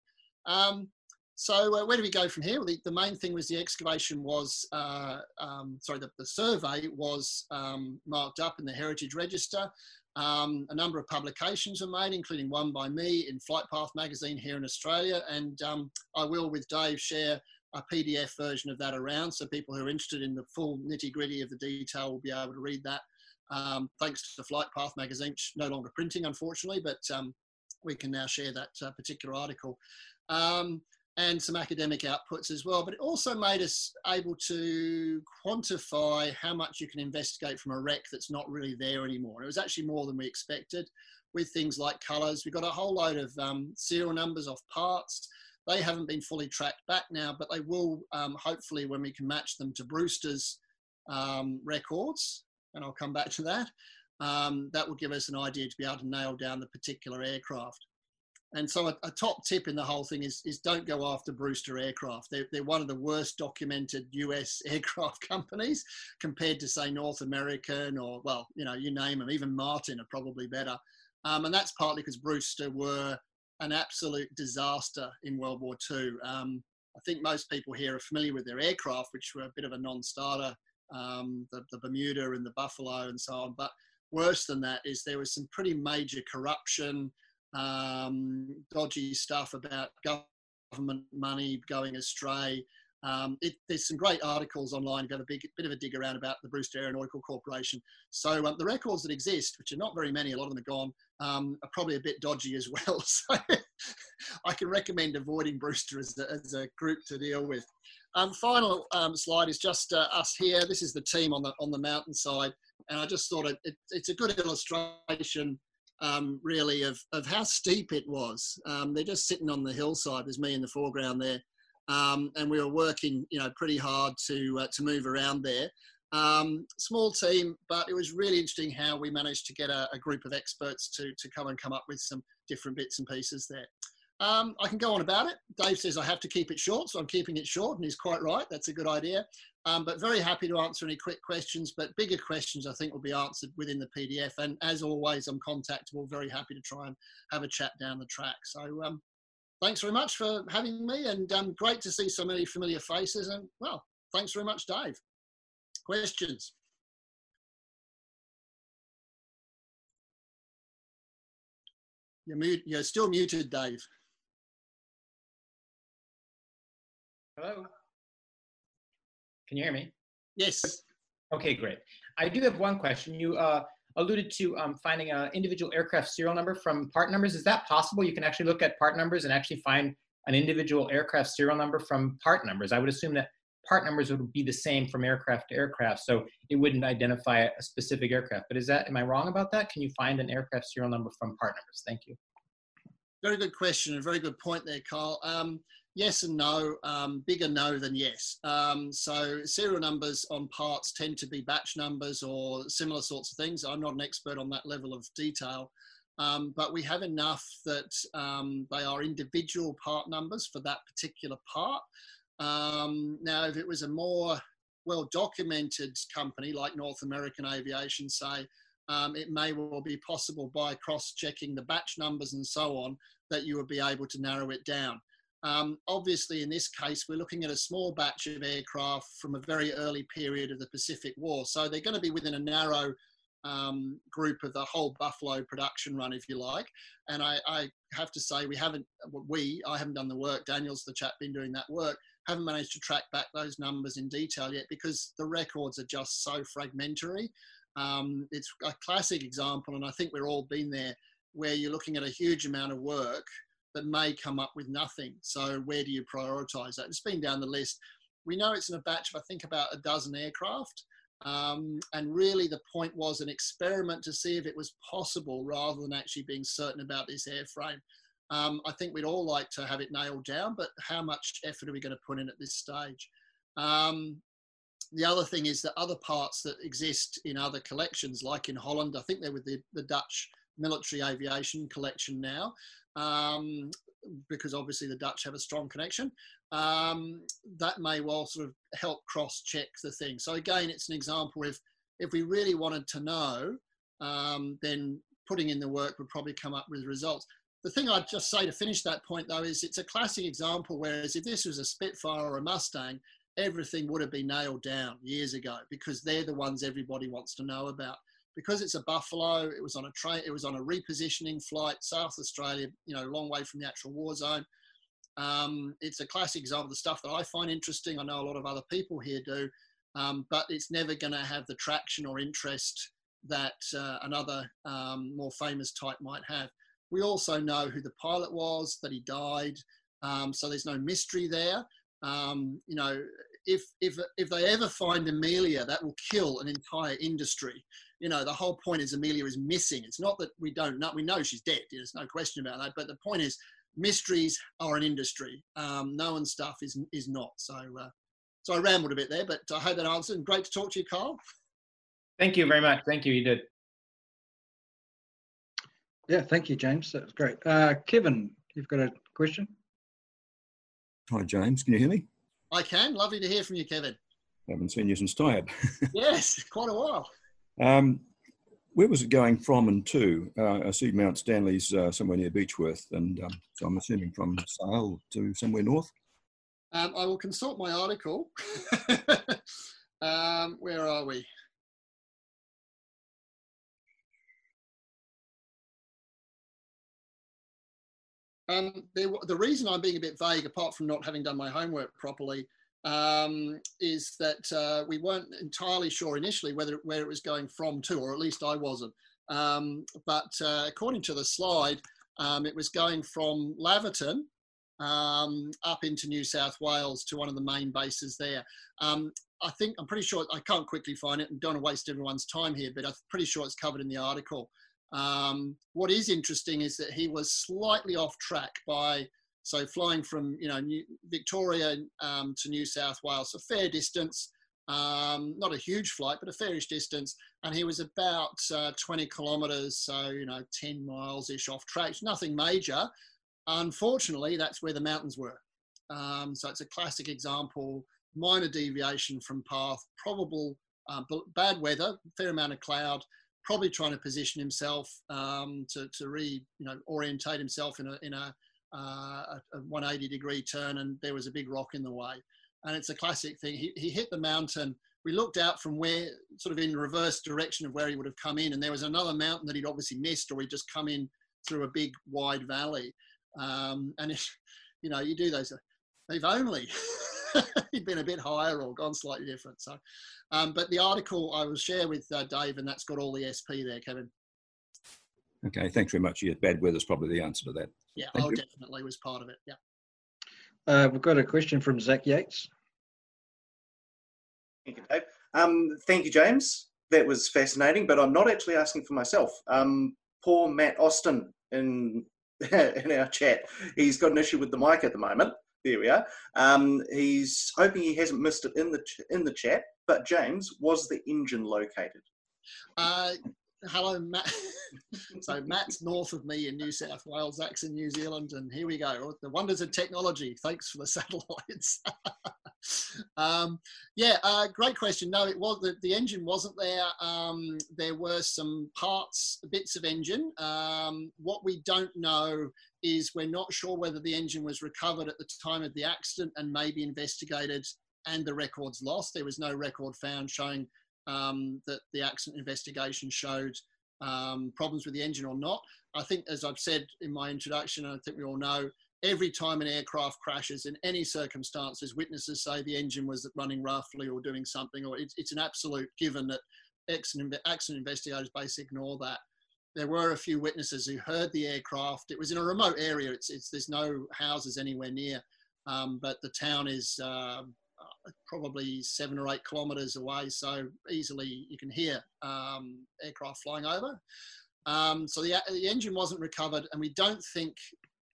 S14: Um, so uh, where do we go from here? Well, the, the, main thing was the excavation was, uh, um, sorry, the, the, survey was um, marked up in the Heritage Register. Um, a number of publications were made, including one by me in Flight Path magazine here in Australia. And um, I will, with Dave, share a PDF version of that around so people who are interested in the full nitty gritty of the detail will be able to read that. Um, thanks to the Flight Path magazine, no longer printing, unfortunately, but um, we can now share that uh, particular article. Um, and some academic outputs as well. But it also made us able to quantify how much you can investigate from a wreck that's not really there anymore. It was actually more than we expected with things like colours. We got a whole load of um, serial numbers off parts. They haven't been fully tracked back now, but they will um, hopefully when we can match them to Brewster's um, records, and I'll come back to that. Um, that will give us an idea to be able to nail down the particular aircraft. And so a, a, top tip in the whole thing is, is don't go after Brewster aircraft. They're, they're one of the worst documented US *laughs* aircraft companies compared to say North American or, well, you know, you name them, even Martin are probably better. Um, and that's partly because Brewster were an absolute disaster in World War II. Um, I think most people here are familiar with their aircraft, which were a bit of a non-starter, um, the, the Bermuda and the Buffalo and so on. But worse than that is there was some pretty major corruption, um, dodgy stuff about government money going astray. Um, it, there's some great articles online. Got a big, bit of a dig around about the Brewster Aeronautical Corporation. So um, the records that exist, which are not very many, a lot of them are gone, um, are probably a bit dodgy as well. *laughs* So I can recommend avoiding Brewster as a, as a group to deal with. Um, final um, slide is just uh, us here. This is the team on the on the mountainside, and I just thought it, it, it's a good illustration um, really of, of how steep it was. They're just sitting on the hillside. There's me in the foreground there. Um, and we were working, you know, pretty hard to, uh, to move around there. Um, small team, but it was really interesting how we managed to get a, a, group of experts to, to come and come up with some different bits and pieces there. Um, I can go on about it. Dave says I have to keep it short, so I'm keeping it short, and he's quite right. That's a good idea. Um, but very happy to answer any quick questions. But bigger questions, I think, will be answered within the PDF. And as always, I'm contactable. Very happy to try and have a chat down the track. So um, thanks very much for having me, and um, great to see so many familiar faces. And well, thanks very much, Dave. Questions? You're, mute, you're still muted, Dave.
S15: Hello. Can you hear me?
S14: Yes.
S15: Okay, great. I do have one question. You uh, alluded to um, finding an individual aircraft serial number from part numbers. Is that possible? You can actually look at part numbers and actually find an individual aircraft serial number from part numbers. I would assume that part numbers would be the same from aircraft to aircraft, so it wouldn't identify a specific aircraft. But is that am I wrong about that? Can you find an aircraft serial number from part numbers? Thank you.
S14: Very good question. A very good point there, Carl. Um, yes and no, um, bigger no than yes. Um, so serial numbers on parts tend to be batch numbers or similar sorts of things. I'm not an expert on that level of detail, um, but we have enough that um, they are individual part numbers for that particular part. Um, now, if it was a more well documented company like North American Aviation, say, um, it may well be possible by cross checking the batch numbers and so on that you would be able to narrow it down. Um, obviously, in this case, we're looking at a small batch of aircraft from a very early period of the Pacific War. So they're going to be within a narrow um, group of the whole Buffalo production run, if you like. And I, I, have to say, we haven't, we, I haven't done the work, Daniel's the chap been doing that work, haven't managed to track back those numbers in detail yet because the records are just so fragmentary. Um, it's a classic example, and I think we've all been there, where you're looking at a huge amount of work that may come up with nothing. So where do you prioritize that? It's been down the list. We know it's in a batch of, I think, about a dozen aircraft. Um, and really, the point was an experiment to see if it was possible rather than actually being certain about this airframe. Um, I think we'd all like to have it nailed down, but how much effort are we going to put in at this stage? Um, the other thing is that other parts that exist in other collections, like in Holland, I think they're with the, the Dutch military aviation collection now, um, because obviously the Dutch have a strong connection. Um, that may well sort of help cross check the thing. So again, it's an example if if we really wanted to know, um, then putting in the work would probably come up with results. The thing I'd just say to finish that point though is it's a classic example. Whereas if this was a Spitfire or a Mustang, everything would have been nailed down years ago because they're the ones everybody wants to know about. Because it's a Buffalo, it was on a train, it was on a repositioning flight, South Australia, you know, long way from the actual war zone. Um, it's a classic example of the stuff that I find interesting. I know a lot of other people here do, um, but it's never going to have the traction or interest that uh, another um, more famous type might have. We also know who the pilot was, that he died, um, so there's no mystery there. Um, you know, if if if they ever find Amelia, that will kill an entire industry. You know, the whole point is Amelia is missing. It's not that we don't know; we know she's dead. There's no question about that. But the point is, mysteries are an industry. Um, knowing stuff is is not. So, uh, so I rambled a bit there, but I hope that answered. And great to talk to you, Carl.
S15: Thank you very much. Thank you. You did.
S16: Yeah, thank you, James. That was great. Uh, Kevin, you've got a question?
S17: Hi, James. Can you hear me?
S14: I can. Lovely to hear from you, Kevin.
S17: I haven't seen you since tired. *laughs*
S14: yes, quite a while.
S17: Um, where was it going from and to? Uh, I see Mount Stanley's uh, somewhere near Beechworth, and um, so I'm assuming from Sale to somewhere north.
S14: Um, I will consult my article. *laughs* um, where are we? Um, there, the reason I'm being a bit vague, apart from not having done my homework properly, um, is that uh, we weren't entirely sure initially whether where it was going from to, or at least I wasn't. Um, but uh, according to the slide, um, it was going from Laverton um, up into New South Wales to one of the main bases there. Um, I think I'm pretty sure I can't quickly find it and don't want to waste everyone's time here, but I'm pretty sure it's covered in the article. Um, what is interesting is that he was slightly off track by so flying from you know New, Victoria um, to New South Wales, a fair distance, um, not a huge flight, but a fairish distance, and he was about uh, 20 kilometres, so you know 10 miles ish off track, nothing major. Unfortunately, that's where the mountains were. Um, so it's a classic example, minor deviation from path, probable uh, bad weather, fair amount of cloud, probably trying to position himself um, to, to re, you know, orientate himself in a, in a, uh, a 180 degree turn and there was a big rock in the way. And it's a classic thing. He, he hit the mountain. We looked out from where, sort of in reverse direction of where he would have come in. And there was another mountain that he'd obviously missed or he'd just come in through a big wide valley. Um, and if, *laughs* you know, you do those, they've only *laughs* *laughs* he'd been a bit higher or gone slightly different. So, um, but the article I will share with uh, Dave, and that's got all the SP there, Kevin.
S17: Okay, thanks very much. Yeah, bad weather's probably the answer to that.
S14: Yeah, Thank oh, you. definitely was part of it. Yeah.
S16: Uh, we've got a question from Zach Yates.
S18: Thank you, Dave. Um, thank you, James. That was fascinating, but I'm not actually asking for myself. Um, poor Matt Austin in *laughs* in our chat. He's got an issue with the mic at the moment. There we are. Um, he's hoping he hasn't missed it in the ch- in the chat. But James, was the engine located?
S14: Uh, hello, Matt. *laughs* so Matt's north of me in New South Wales, Zach's in New Zealand, and here we go. The wonders of technology. Thanks for the *laughs* satellites. *laughs* um, yeah, uh, great question. No, it was the, the engine wasn't there. Um, there were some parts, bits of engine. Um, what we don't know is we're not sure whether the engine was recovered at the time of the accident and maybe investigated and the records lost. There was no record found showing um, that the accident investigation showed um, problems with the engine or not. I think, as I've said in my introduction, and I think we all know, every time an aircraft crashes in any circumstances, witnesses say the engine was running roughly or doing something, or it's, it's an absolute given that accident, accident investigators basically ignore that. There were a few witnesses who heard the aircraft. It was in a remote area. It's, it's there's no houses anywhere near, um, but the town is uh, probably seven or eight kilometres away, so easily you can hear um, aircraft flying over. Um, so the, the engine wasn't recovered, and we don't think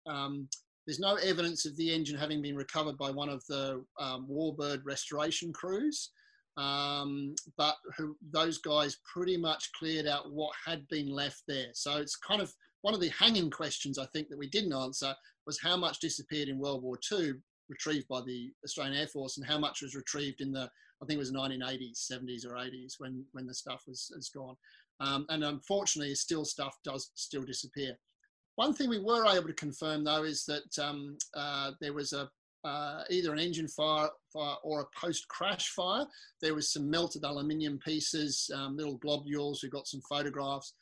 S14: um, there's no evidence of the engine having been recovered by one of the um, Warbird restoration crews, um, but who, those guys pretty much cleared out what had been left there. So it's kind of one of the hanging questions I think that we didn't answer was how much disappeared in World War II, retrieved by the Australian Air Force, and how much was retrieved in the I think it was 1980s, 70s, or 80s when when the stuff was gone. Um, and unfortunately, still stuff does still disappear. One thing we were able to confirm though is that um, uh, there was a uh, either an engine fire, fire or a post-crash fire. There was some melted aluminium pieces, um, little globules. We've got some photographs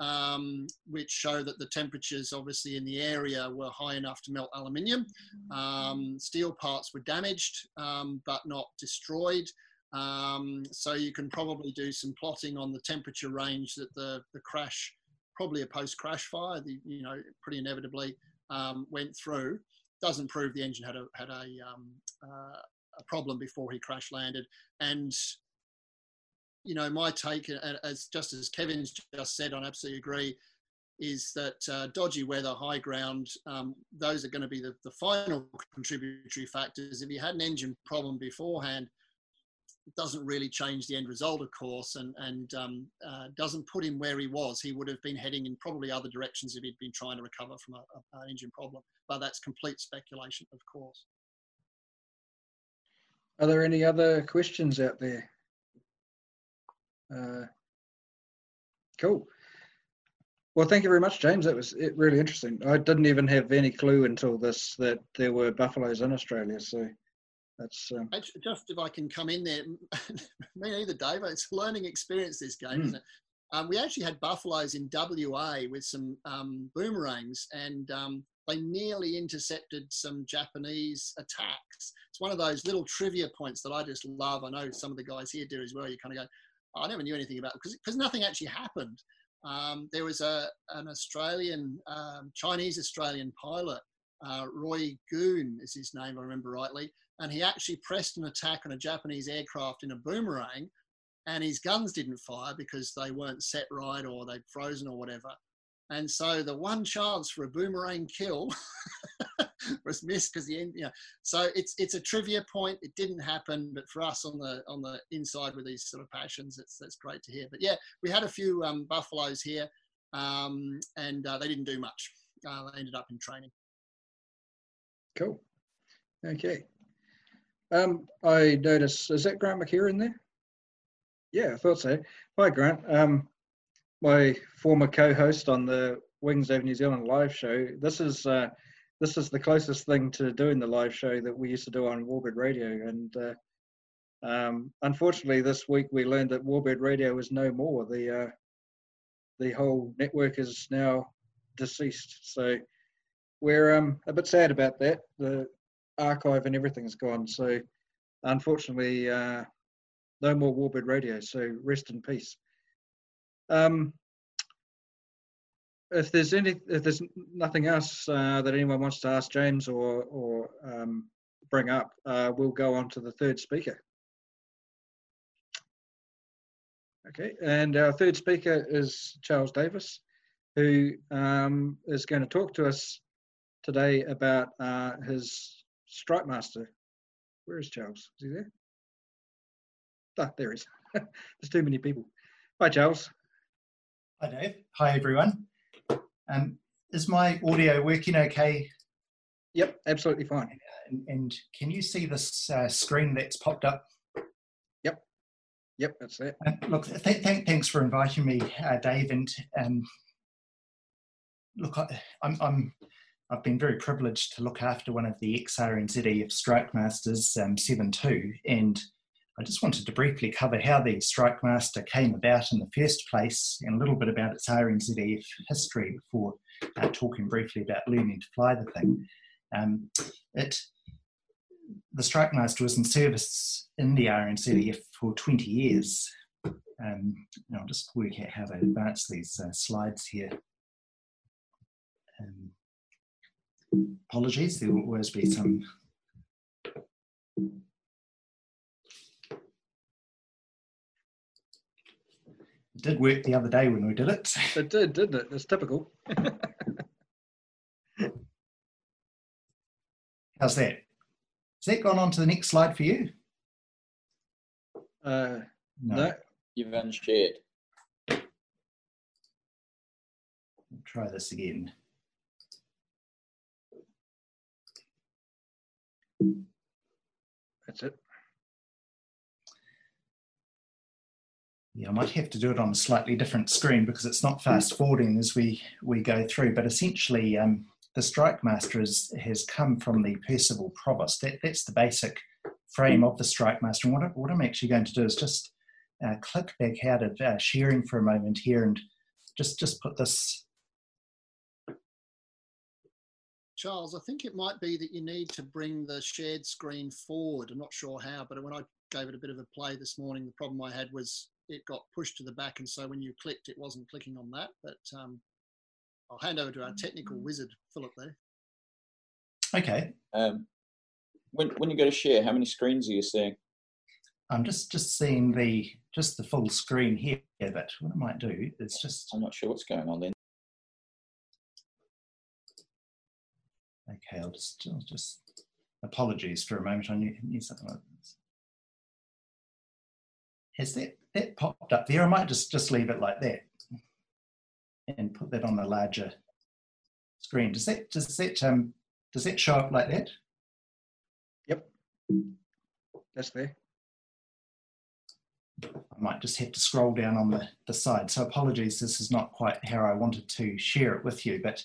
S14: um, which show that the temperatures obviously in the area were high enough to melt aluminium. Um, steel parts were damaged um, but not destroyed. Um, so you can probably do some plotting on the temperature range that the, the crash, probably a post-crash fire, the, you know, pretty inevitably um, went through. Doesn't prove the engine had a had a, um, uh, a problem before he crash landed. And you know, my take, as just as Kevin's just said, I absolutely agree, is that uh, dodgy weather, high ground, um, those are going to be the, the final contributory factors. If you had an engine problem beforehand, doesn't really change the end result, of course, and, and um, uh, doesn't put him where he was. He would have been heading in probably other directions if he'd been trying to recover from a, a, an engine problem. But that's complete speculation, of course.
S8: Are there any other questions out there? Uh, cool. Well, thank you very much, James. That was really interesting. I didn't even have any clue until this that there were buffaloes in Australia. So that's um...
S14: just if I can come in there. *laughs* me neither, Dave. It's a learning experience. This game, mm. isn't it? Um, we actually had buffaloes in WA with some um, boomerangs, and um, they nearly intercepted some Japanese attacks. It's one of those little trivia points that I just love. I know some of the guys here do as well. You kind of go, oh, I never knew anything about because because nothing actually happened. Um, there was a an Australian um, Chinese Australian pilot, uh, Roy Goon is his name, I remember rightly, and he actually pressed an attack on a Japanese aircraft in a boomerang, and his guns didn't fire because they weren't set right or they'd frozen or whatever. And so the one chance for a boomerang kill *laughs* was missed because the end, you know. So it's it's a trivia point. It didn't happen, but for us on the on the inside with these sort of passions, it's that's great to hear. But yeah, we had a few um, buffaloes here, um, and uh, they didn't do much. Uh, they ended up in training.
S8: Cool. Okay. Um, I notice, is that Grant McKeer in there? Yeah, I thought so. Hi, Grant. Um, my former co-host on the Wings of New Zealand live show. This is uh, this is the closest thing to doing the live show that we used to do on Warbird Radio. And uh, um, unfortunately, this week we learned that Warbird Radio is no more. The uh, the whole network is now deceased. So we're um, a bit sad about that. The archive and everything's gone. So unfortunately, uh, no more Warbird Radio. So rest in peace. Um, if there's any, if there's nothing else uh, that anyone wants to ask James or or um, bring up, uh, we'll go on to the third speaker. Okay, and our third speaker is Charles Davis, who um, is going to talk to us today about uh, his Strike Master. Where is Charles? Is he there? Ah, there he is. *laughs* There's too many people. Hi, Charles.
S19: Hi, Dave. Hi, everyone. Um, is my audio working okay?
S8: Yep, absolutely fine.
S19: And, and can you see this uh, screen that's popped up?
S8: Yep. Yep, that's it.
S19: Um, look, th- th- thanks for inviting me, uh, Dave. And um, look, I, I'm, I'm I've been very privileged to look after one of the ex-RNZAF Strike Masters um, 7.2 and I just wanted to briefly cover how the Strike Master came about in the first place and a little bit about its RNZAF history before uh, talking briefly about learning to fly the thing. Um, it, the Strike Master was in service in the RNZAF for 20 years. Um, I'll just work out how to advance these uh, slides here. Um, apologies, there will always be some It did work the other day when we did it.
S8: It did, didn't it? It's typical.
S19: How's that? Has that gone on to the next slide for you?
S16: Uh,
S19: No.
S16: no.
S9: You've unshared.
S19: Try this again.
S16: That's it.
S19: Yeah, I might have to do it on a slightly different screen because it's not fast forwarding as we, we go through. But essentially, um, the Strike Master is, has come from the Percival Provost. That, that's the basic frame of the Strike Master. And what, I, what I'm actually going to do is just uh, click back out of uh, sharing for a moment here and just, just put this.
S14: Charles, I think it might be that you need to bring the shared screen forward. I'm not sure how, but when I gave it a bit of a play this morning, the problem I had was it got pushed to the back, and so when you clicked, it wasn't clicking on that. But um, I'll hand over to our technical wizard, Philip. There.
S19: Okay.
S9: Um, when when you go to share, how many screens are you seeing?
S19: I'm just just seeing the just the full screen here, but what I might do is just.
S9: I'm not sure what's going on then.
S19: Okay, I'll just I'll just apologies for a moment. I knew, knew something like this. Has that that popped up there? I might just just leave it like that and put that on a larger screen. Does that does that um does that show up like that?
S16: Yep. That's there.
S19: I might just have to scroll down on the, the side. So apologies, this is not quite how I wanted to share it with you, but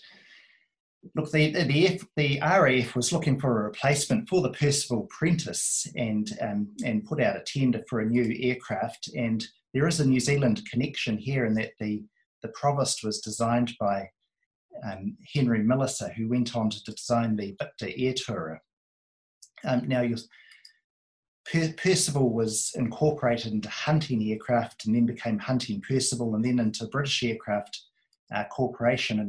S19: look, the the, the RAF was looking for a replacement for the Percival Prentice and um, and put out a tender for a new aircraft. And there is a New Zealand connection here in that the the Provost was designed by um, Henry Millicer, who went on to design the Victa Air Tourer. Um, now, per- Percival was incorporated into Hunting Aircraft and then became Hunting Percival and then into British Aircraft uh, Corporation.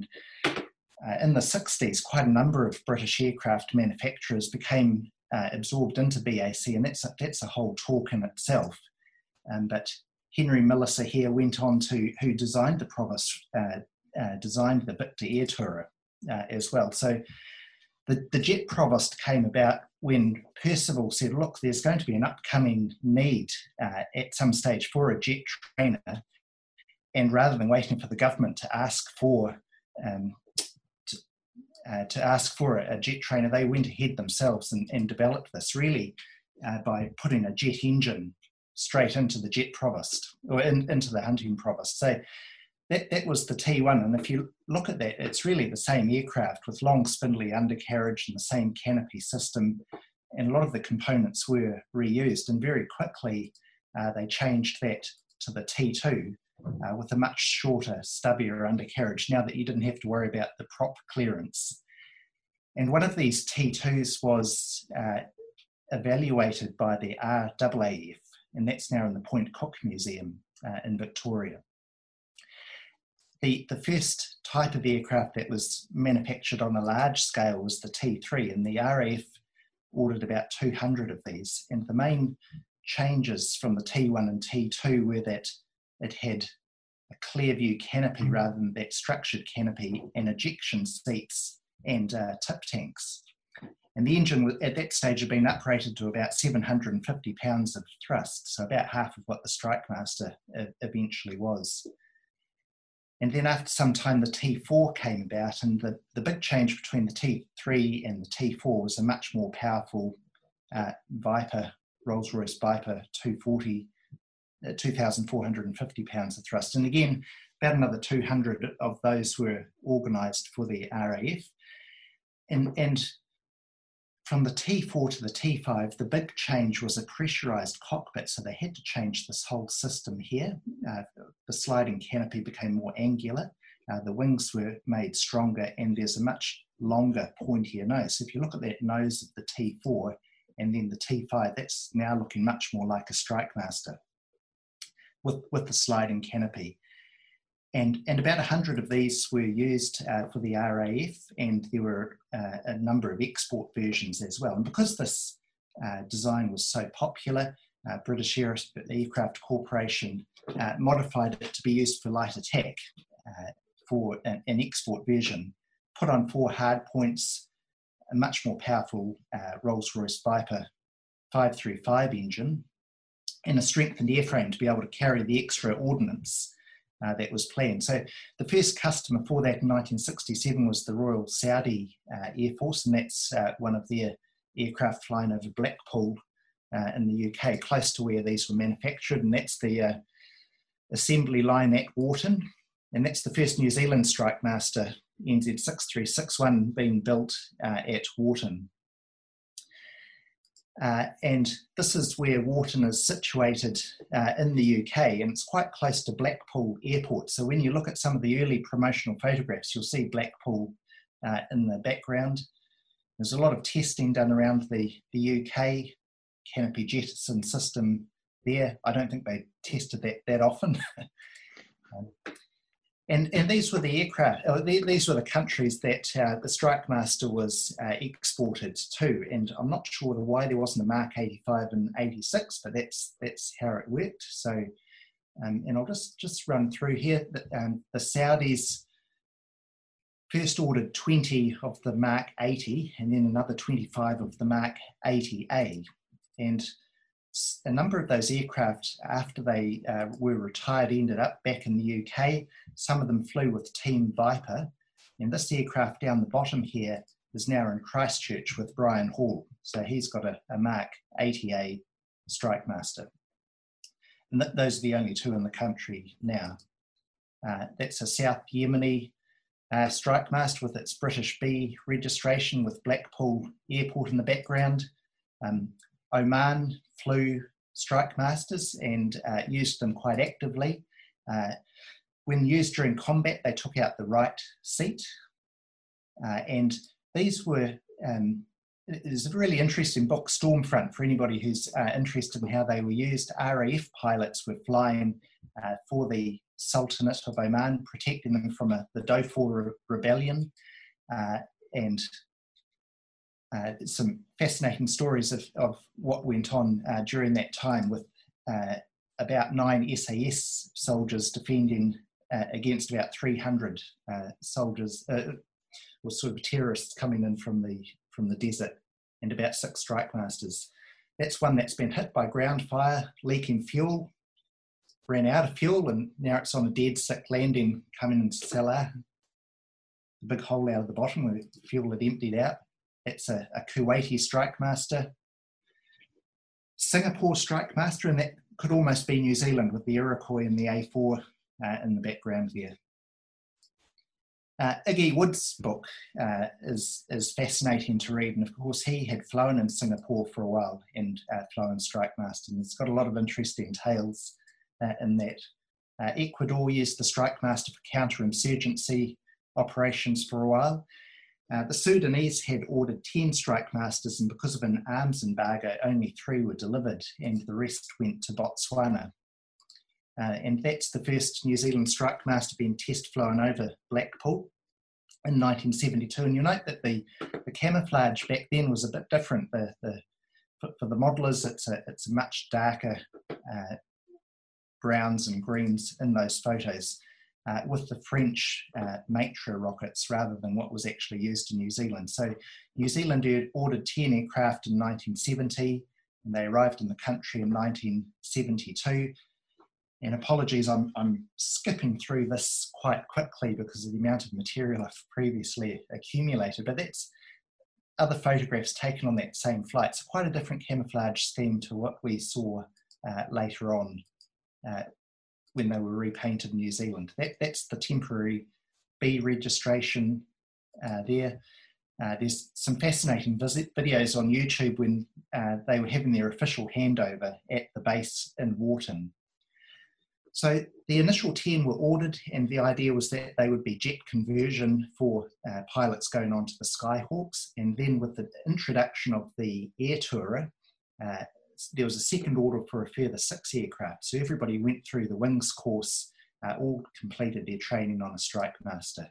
S19: And uh, in the 60s, quite a number of British aircraft manufacturers became uh, absorbed into BAC, and that's a, that's a whole talk in itself. Um, but Henry Millicer here went on to, who designed the Provost, uh, uh, designed the Victa Air Tourer uh, as well. So the, the Jet Provost came about when Percival said, look, there's going to be an upcoming need uh, at some stage for a jet trainer. And rather than waiting for the government to ask for um, uh, to, ask for a, a, jet trainer, they went ahead themselves and, and developed this really uh, by putting a jet engine straight into the jet provost or in, into the hunting provost. So that, that was the T1. And if you look at that, it's really the same aircraft with long spindly undercarriage and the same canopy system. And a lot of the components were reused. And very quickly, uh, they changed that to the T2 uh, with a much shorter, stubbier undercarriage now that you didn't have to worry about the prop clearance. And one of these T2s was uh, evaluated by the RAAF, and that's now in the Point Cook Museum uh, in Victoria the, the first type of aircraft that was manufactured on a large scale was the T3, and the RAF ordered about 200 of these. And the main changes from the T1 and T2 were that it had a clear view canopy rather than that structured canopy and ejection seats and uh, tip tanks. And the engine at that stage had been uprated to about 750 pounds of thrust, so about half of what the Strike Master uh, eventually was. And then after some time, the T4 came about, and the, the big change between the T3 and the T4 was a much more powerful uh, Viper, Rolls Royce Viper 240, uh, 2,450 pounds of thrust. And again, about another 200 of those were organised for the RAF. And, and from the T4 to the T5, the big change was a pressurized cockpit. So they had to change this whole system here. Uh, the sliding canopy became more angular. Uh, the wings were made stronger and there's a much longer pointier nose. So if you look at that nose of the T4 and then the T5, that's now looking much more like a Strike Master with, with the sliding canopy. And, and about 100 of these were used uh, for the RAF, and there were uh, a number of export versions as well. And because this uh, design was so popular, uh, British Air, Aircraft Corporation uh, modified it to be used for light attack uh, for an, an, export version, put on four hard points, a much more powerful uh, Rolls-Royce Viper 535 engine and a strengthened airframe to be able to carry the extra ordnance uh, that was planned. So the first customer for that in 1967 was the Royal Saudi uh, Air Force, and that's uh, one of their aircraft flying over Blackpool uh, in the UK, close to where these were manufactured, and that's the uh, assembly line at Warton, and that's the first New Zealand Strike Master NZ6361 being built uh, at Warton. Uh, and this is where Warton is situated uh, in the UK, and it's quite close to Blackpool Airport. So when you look at some of the early promotional photographs, you'll see Blackpool uh, in the background. There's a lot of testing done around the, the UK canopy jettison system there. I don't think they tested that that often. *laughs* um, and, and these were the aircraft, uh, these were the countries that uh, the Strike Master was uh, exported to. And I'm not sure why there wasn't a Mark 85 and 86, but that's, that's how it worked. So, um, and I'll just, just run through here. Um, the Saudis first ordered 20 of the Mark 80 and then another 25 of the Mark 80A. And a number of those aircraft, after they uh, were retired, ended up back in the UK. Some of them flew with Team Viper. And this aircraft down the bottom here is now in Christchurch with Brian Hall. So he's got a, a Mark 80A Strike Master. And th- those are the only two in the country now. Uh, that's a South Yemeni uh, Strike Master with its British B registration with Blackpool Airport in the background. Um, Oman flew strike masters and uh, used them quite actively. Uh, when used during combat, they took out the right seat. Uh, and these were, um, there's a really interesting book, Stormfront, for anybody who's uh, interested in how they were used. RAF pilots were flying uh, for the Sultanate of Oman, protecting them from a, the Dhofar rebellion. Uh, and uh, some fascinating stories of, of what went on uh, during that time with uh, about nine SAS soldiers defending uh, against about 300 uh, soldiers or sort of terrorists coming in from the from the desert and about six strike masters. That's one that's been hit by ground fire, leaking fuel, ran out of fuel, and now it's on a dead stick landing coming into Salalah. The big hole out of the bottom where fuel had emptied out. It's a, a Kuwaiti strike master. Singapore strike master, and that could almost be New Zealand with the Iroquois and the A4 uh, in the background there. Uh, Iggy Wood's book uh, is, is fascinating to read, and of course, he had flown in Singapore for a while and uh, flown Strike Master, and it's got a lot of interesting tales uh, in that. Uh, Ecuador used the Strike Master for counterinsurgency operations for a while, uh, the Sudanese had ordered 10 strike masters, and because of an arms embargo, only three were delivered, and the rest went to Botswana. Uh, and that's the first New Zealand strike master being test flown over Blackpool in 1972. And you note that the, the camouflage back then was a bit different. The, the, for, for the modelers, it's a, it's a much darker uh, browns and greens in those photos uh, with the French uh, Matra rockets rather than what was actually used in New Zealand. So New Zealand ordered 10 aircraft in 1970 and they arrived in the country in 1972. And apologies, I'm, I'm skipping through this quite quickly because of the amount of material I've previously accumulated, but that's other photographs taken on that same flight. So quite a different camouflage scheme to what we saw uh, later on uh, when they were repainted in New Zealand. That, that's the temporary B registration uh, there. Uh, there's some fascinating visit videos on YouTube when uh, they were having their official handover at the base in Warton. So the initial 10 were ordered, and the idea was that they would be jet conversion for uh, pilots going on to the Skyhawks. And then with the introduction of the Air Tourer, uh, there was a second order for a further six aircraft. So everybody went through the wings course, uh, all completed their training on a Strike Master.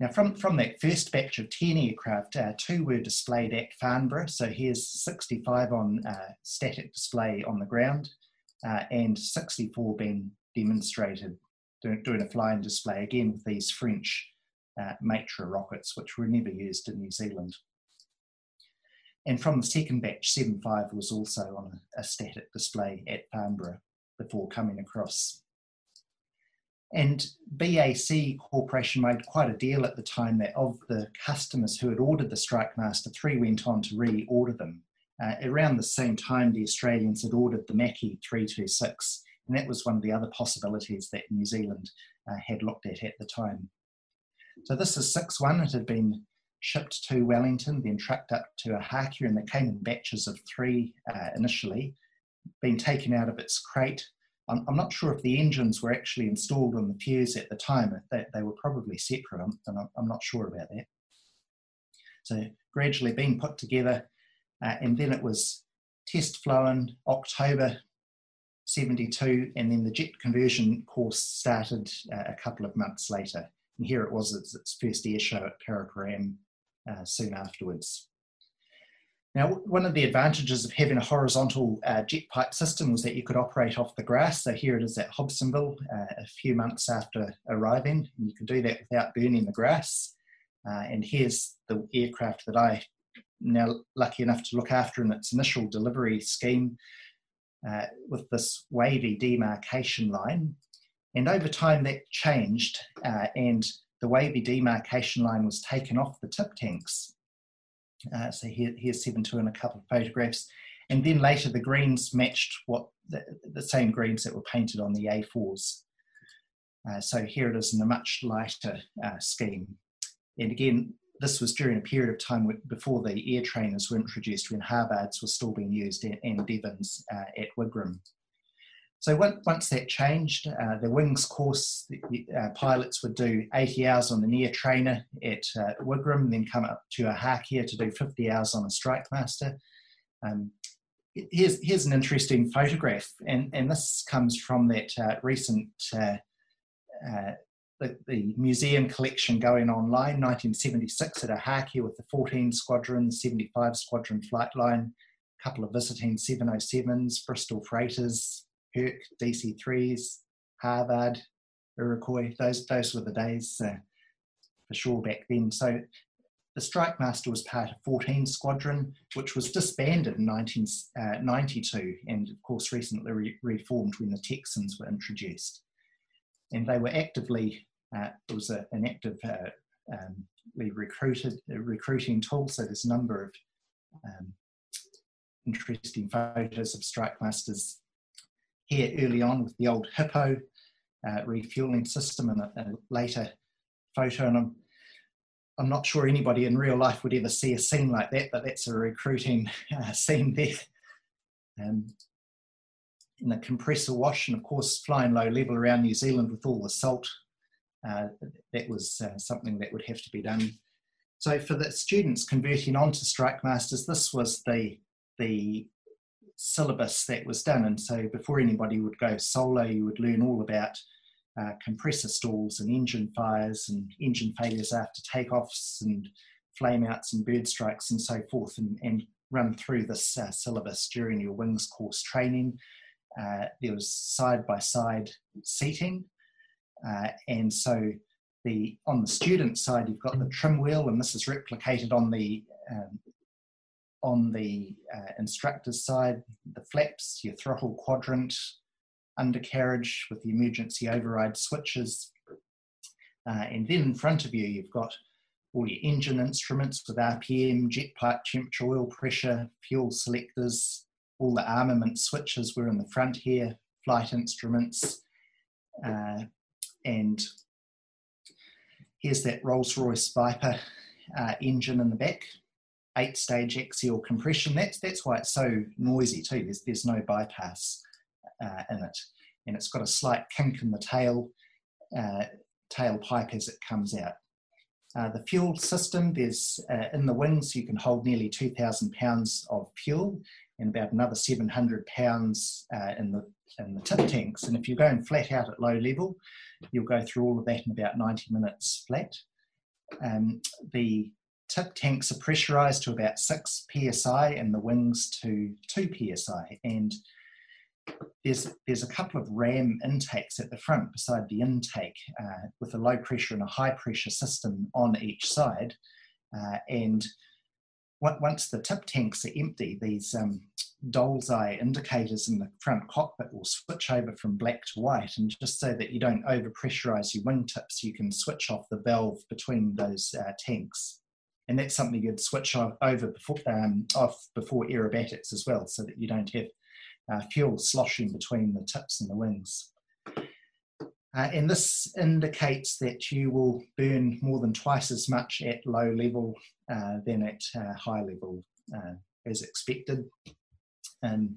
S19: Now, from, from that first batch of 10 aircraft, uh, two were displayed at Farnborough. So here's 65 on uh, static display on the ground uh, and 64 being demonstrated doing, doing, a flying display again with these French uh, Matra rockets, which were never used in New Zealand. And from the second batch, 7.5 was also on a, static display at Farnborough before coming across. And BAC Corporation made quite a deal at the time that of the customers who had ordered the Strike Master 3 went on to reorder them. Uh, around the same time, the Australians had ordered the Macchi 326, and that was one of the other possibilities that New Zealand uh, had looked at at the time. So this is 6.1. It had been shipped to Wellington, then trucked up to Ohakea, and they came in batches of three uh, initially, being taken out of its crate. I'm, I'm, not sure if the engines were actually installed on the piers at the time. They, they were probably separate, and I'm, I'm, not sure about that. So gradually being put together, uh, and then it was test flown October 72, and then the jet conversion course started uh, a couple of months later. And here it was its, its first air show at Paraparaumu uh, soon afterwards. Now, one of the advantages of having a horizontal uh, jet pipe system was that you could operate off the grass. So here it is at Hobsonville uh, a few months after arriving. And you can do that without burning the grass. Uh, and here's the aircraft that I now lucky enough to look after in its initial delivery scheme uh, with this wavy demarcation line. And over time that changed uh, and the wavy demarcation line was taken off the tip tanks. Uh, so here, here's 7.2 and a couple of photographs. And then later the greens matched what the, the same greens that were painted on the A4s. Uh, so here it is in a much lighter uh, scheme. And again, this was during a period of time before the air trainers were introduced when Harvards were still being used and Devons uh, at Wigram. So once that changed, uh, the wings course, the, uh, pilots would do 80 hours on the near trainer at uh, Wigram, then come up to Ohakea to do 50 hours on a Strike Master. Um, here's, here's an interesting photograph, and, and this comes from that uh, recent uh, uh, the, the, museum collection going online, 1976 at Ohakea with the 14 Squadron, 75 Squadron flight line, a couple of visiting 707s, Bristol freighters, Herc, DC3s, Harvard, Iroquois. Those those were the days uh, for sure back then. So the Strike Master was part of 14 Squadron, which was disbanded in 1992 uh, and, of course, recently re- reformed when the Texans were introduced. And they were actively, uh, it was a, an active uh, um, recruited recruiting tool. So there's a number of um, interesting photos of Strike Masters here early on with the old Hippo uh, refueling system and a, a, later photo. And I'm, I'm not sure anybody in real life would ever see a scene like that, but that's a recruiting *laughs* uh, scene there. Um, in the compressor wash, and of course, flying low level around New Zealand with all the salt, uh, that was uh, something that would have to be done. So, for the students converting onto Strike Masters, this was the the syllabus that was done. And so before anybody would go solo, you would learn all about uh, compressor stalls and engine fires and engine failures after takeoffs and flameouts and bird strikes and so forth, and, and run through this uh, syllabus during your wings course training. Uh, there was side by side seating, uh, and so the on the student side you've got the trim wheel, and this is replicated on the um, on the uh, instructor's side, the flaps, your throttle quadrant, undercarriage with the emergency override switches. Uh, and then in front of you, you've got all your engine instruments with RPM, jet pipe temperature, oil pressure, fuel selectors, all the armament switches were in the front here, flight instruments, uh, and here's that Rolls-Royce Viper uh, engine in the back eight stage axial compression. That's, that's why it's so noisy too. There's, there's no bypass uh, in it. And it's got a slight kink in the tail, uh, tail pipe as it comes out. Uh, the fuel system, there's uh, in the wings, you can hold nearly 2,000 pounds of fuel and about another 700 pounds uh, in, the, in the tip tanks. And if you're going flat out at low level, you'll go through all of that in about 90 minutes flat. Um, the tip tanks are pressurized to about 6 psi and the wings to 2 psi. And there's, there's a couple of ram intakes at the front beside the intake uh, with a low pressure and a high pressure system on each side. Uh, and once the tip tanks are empty, these um, doll's eye indicators in the front cockpit will switch over from black to white. And just so that you don't over pressurize your wingtips, you can switch off the valve between those uh, tanks. And that's something you'd switch over before, um, off before aerobatics as well, so that you don't have uh, fuel sloshing between the tips and the wings. Uh, and this indicates that you will burn more than twice as much at low level uh, than at uh, high level uh, as expected. Um,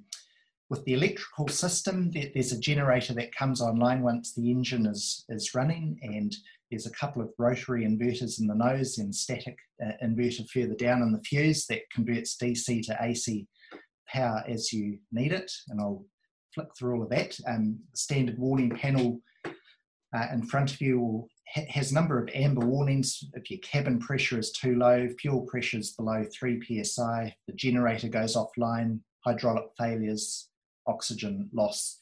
S19: with the electrical system, there's a generator that comes online once the engine is, is running, and there's a couple of rotary inverters in the nose and static uh, inverter further down in the fuse that converts DC to AC power as you need it. And I'll flick through all of that. Um, standard warning panel uh, in front of you has a number of amber warnings. If your cabin pressure is too low, fuel pressure is below 3 psi, the generator goes offline, hydraulic failures, oxygen loss.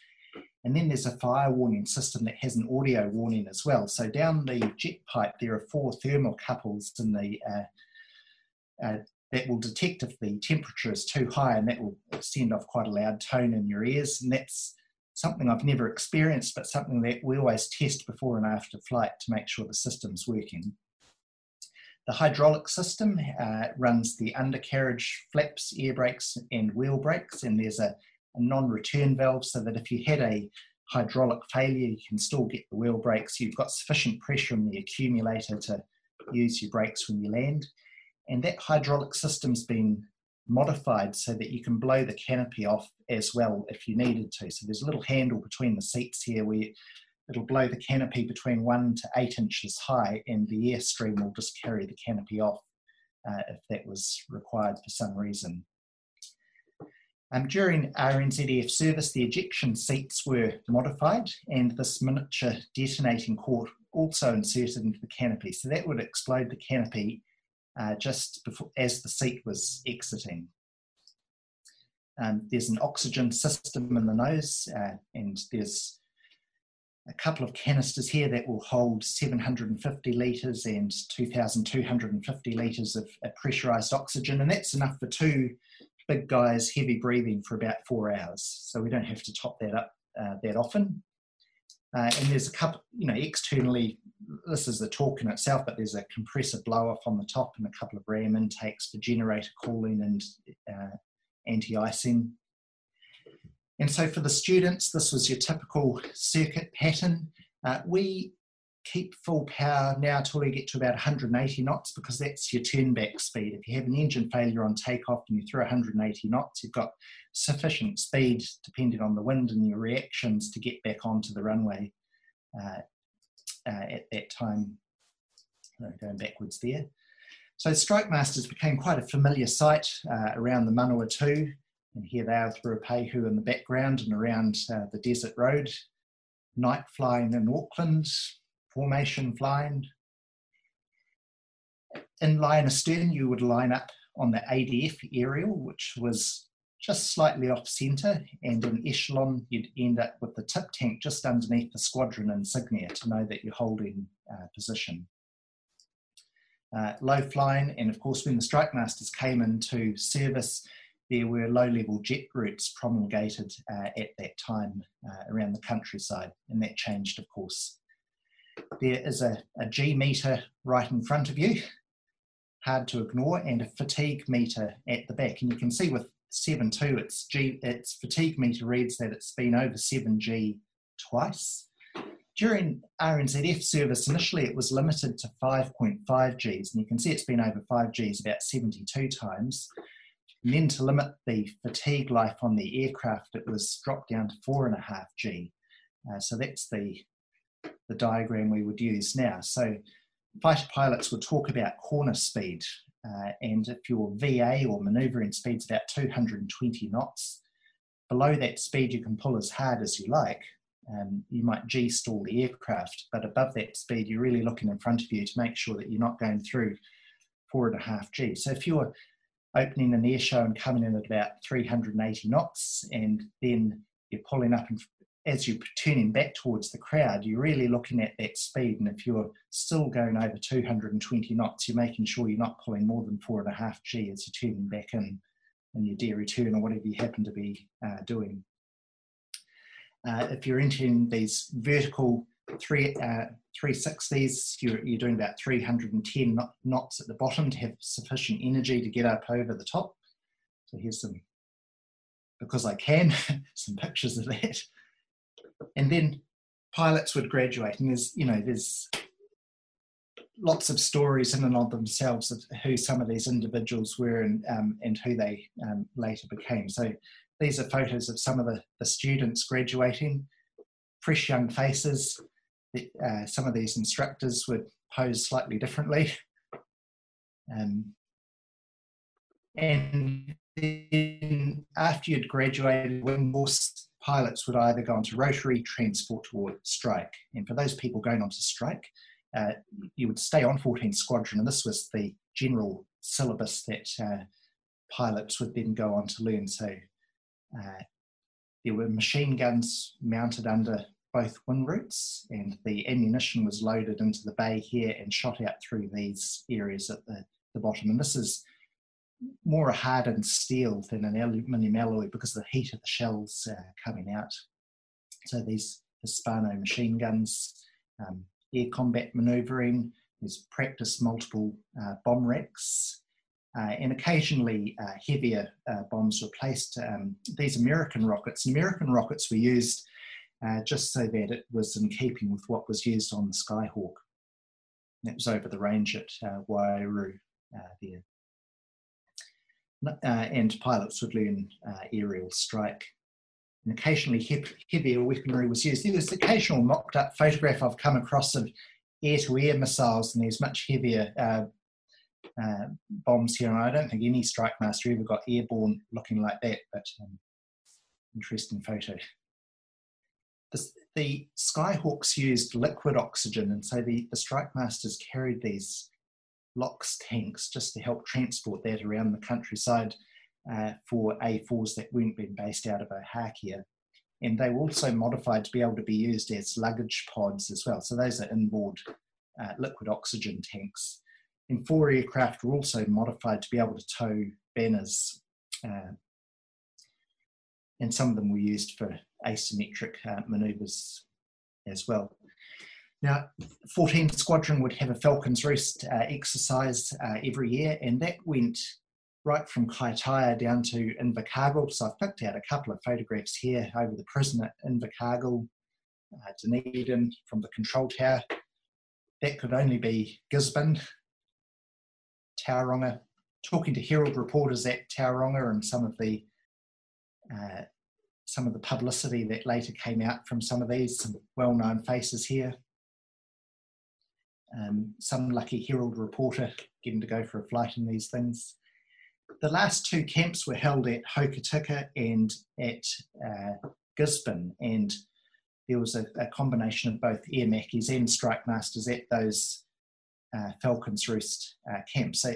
S19: And then there's a fire warning system that has an audio warning as well. So down the jet pipe, there are four thermocouples in the uh, uh, that will detect if the temperature is too high, and that will send off quite a loud tone in your ears. And that's something I've never experienced, but something that we always test before and after flight to make sure the system's working. The hydraulic system uh, runs the undercarriage flaps, air brakes, and wheel brakes, and there's a, non-return valve so that if you had a hydraulic failure, you can still get the wheel brakes. You've got sufficient pressure in the accumulator to use your brakes when you land. And that hydraulic system's been modified so that you can blow the canopy off as well if you needed to. So there's a little handle between the seats here where it'll blow the canopy between one to eight inches high, and the airstream will just carry the canopy off uh, if that was required for some reason. Um, during RNZAF service, the ejection seats were modified, and this miniature detonating cord also inserted into the canopy. So that would explode the canopy uh, just before, as the seat was exiting. Um, there's an oxygen system in the nose, uh, and there's a couple of canisters here that will hold 750 litres and 2,250 litres of pressurised oxygen, and that's enough for two big guys heavy breathing for about four hours. So we don't have to top that up uh, that often. Uh, and there's a couple, you know, externally, this is the talk in itself, but there's a compressor blow off on the top and a couple of ram intakes for generator cooling and uh, anti icing. And so for the students, this was your typical circuit pattern. Uh, we keep full power now till you get to about 180 knots because that's your turn back speed. If you have an engine failure on takeoff and you throw 180 knots, you've got sufficient speed, depending on the wind and your reactions, to get back onto the runway uh, uh, at that time. Going backwards there. So Strike Masters became quite a familiar sight uh, around the Manawatu and here they are through Ruapehu in the background and around uh, the desert road. Night flying in Auckland, formation flying. In line astern, you would line up on the ADF aerial, which was just slightly off centre, and in echelon, you'd end up with the tip tank just underneath the squadron insignia to know that you're holding uh, position. Uh, low flying, and of course, when the Strike Masters came into service, there were low level jet routes promulgated uh, at that time uh, around the countryside, and that changed, of course. There is a, a G meter right in front of you, hard to ignore, and a fatigue meter at the back. And you can see with 7.2, its, G, its fatigue meter reads that it's been over 7G twice. During RNZAF service, initially it was limited to 5.5 Gs, and you can see it's been over 5 Gs about 72 times. And then to limit the fatigue life on the aircraft, it was dropped down to four and a half G. Uh, so that's the, the diagram we would use now. So fighter pilots would talk about corner speed. Uh, and if your VA or maneuvering speed is about 220 knots, below that speed you can pull as hard as you like. Um, you might G stall the aircraft, but above that speed, you're really looking in front of you to make sure that you're not going through four and a half G. So if you're opening an air show and coming in at about 380 knots, and then you're pulling up and as you're turning back towards the crowd, you're really looking at that speed. And if you're still going over 220 knots, you're making sure you're not pulling more than four and a half G as you're turning back in, in your derry turn or whatever you happen to be uh, doing. Uh, if you're entering these vertical three, uh, 360s, you're, you're doing about 310 knots at the bottom to have sufficient energy to get up over the top. So here's some, because I can, *laughs* some pictures of that and then pilots would graduate and there's you know there's lots of stories in and of themselves of who some of these individuals were and, um, and who they um, later became. So these are photos of some of the, the students graduating fresh young faces. Uh, some of these instructors would pose slightly differently. Um, and then after you'd graduated wing course pilots would either go onto rotary, transport, or strike. And for those people going onto strike, uh, you would stay on 14 Squadron, and this was the general syllabus that uh, pilots would then go on to learn. So uh, there were machine guns mounted under both wing roots, and the ammunition was loaded into the bay here and shot out through these areas at the, the bottom. And this is more hardened steel than an aluminium alloy because of the heat of the shells uh, coming out. So these Hispano machine guns, um, air combat manoeuvring, there's practice multiple uh, bomb racks, uh, and occasionally uh, heavier uh, bombs were placed. Um, these American rockets, American rockets were used uh, just so that it was in keeping with what was used on the Skyhawk. That was over the range at Waiouru there and pilots would learn uh, aerial strike. And occasionally heavier weaponry was used. There's occasional mocked up photograph I've come across of air to air missiles, and there's much heavier uh, uh, bombs here. And I don't think any strike master ever got airborne looking like that, but um, interesting photo. The, the Skyhawks used liquid oxygen, and so the, the strike masters carried these LOX tanks just to help transport that around the countryside uh, for A4s that weren't being based out of Ohakea. And they were also modified to be able to be used as luggage pods as well. So those are inboard uh, liquid oxygen tanks. And four aircraft were also modified to be able to tow banners. Uh, and some of them were used for asymmetric uh, maneuvers as well. Now, 14 Squadron would have a Falcon's Roost uh, exercise uh, every year, and that went right from Kaitaia down to Invercargill. So I've picked out a couple of photographs here over the prison at Invercargill, uh, Dunedin from the control tower. That could only be Gisborne, Tauranga, talking to Herald reporters at Tauranga and some of the uh, some of the publicity that later came out from some of these, some well-known faces here um, some lucky Herald reporter getting to go for a flight in these things. The last two camps were held at Hokitika and at uh, Gisborne, and there was a, a, combination of both Aermacchis and strike masters at those uh, Falcons Roost uh, camps. So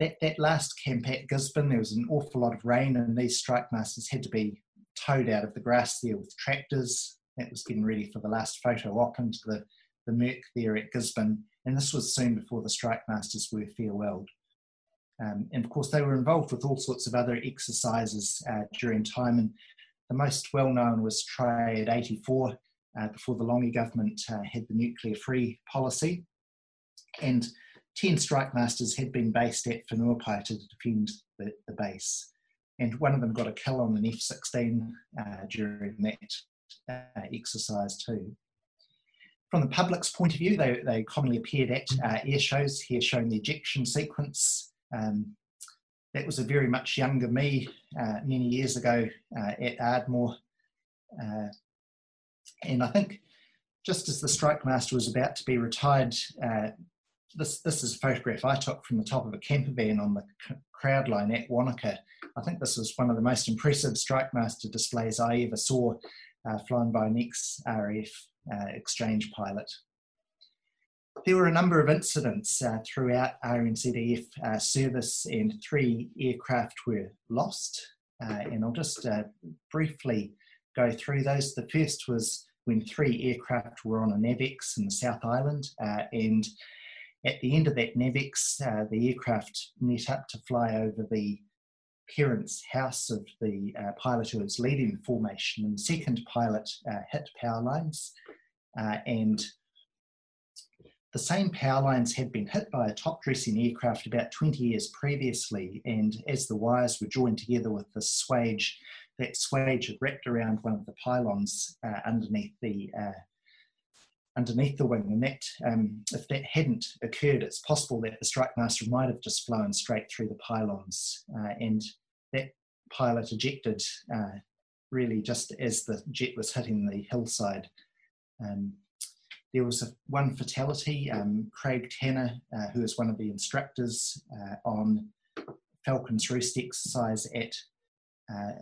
S19: that, that last camp at Gisborne, there was an awful lot of rain, and these strike masters had to be towed out of the grass there with tractors. That was getting ready for the last photo op into the the Merc there at Gisborne, and this was soon before the strike masters were farewelled. Um, and of course, they were involved with all sorts of other exercises uh, during time, and the most well known was Triad 84, uh, before the Lange government uh, had the nuclear free policy. And 10 strike masters had been based at Whenuapai to defend the, the base. And one of them got a kill on an F 16 uh, during that uh, exercise, too. From the public's point of view, they, they commonly appeared at uh, air shows, here showing the ejection sequence. Um, that was a very much younger me uh, many years ago uh, at Ardmore. Uh, and I think just as the strike master was about to be retired, uh, this, this is a photograph I took from the top of a camper van on the crowd line at Wanaka. I think this was one of the most impressive strike master displays I ever saw uh, flown by an ex-RAF uh, exchange pilot. There were a number of incidents uh, throughout RNZAF uh, service, and three aircraft were lost. and I'll just briefly go through those. The first was when three aircraft were on a NAVX in the South Island, uh, and at the end of that NAVX, uh, the aircraft met up to fly over the parents' house of the uh, pilot who was leading the formation, and the second pilot uh, hit power lines, uh, and the same power lines had been hit by a top dressing aircraft about 20 years previously, and as the wires were joined together with the swage, that swage had wrapped around one of the pylons uh, underneath the uh, underneath the wing, and that um, if that hadn't occurred, it's possible that the strike master might have just flown straight through the pylons, uh, and that pilot ejected uh, really just as the jet was hitting the hillside. Um, there was a, one fatality. Um, Craig Tanner, uh, who is one of the instructors uh, on Falcon's Roost exercise at uh,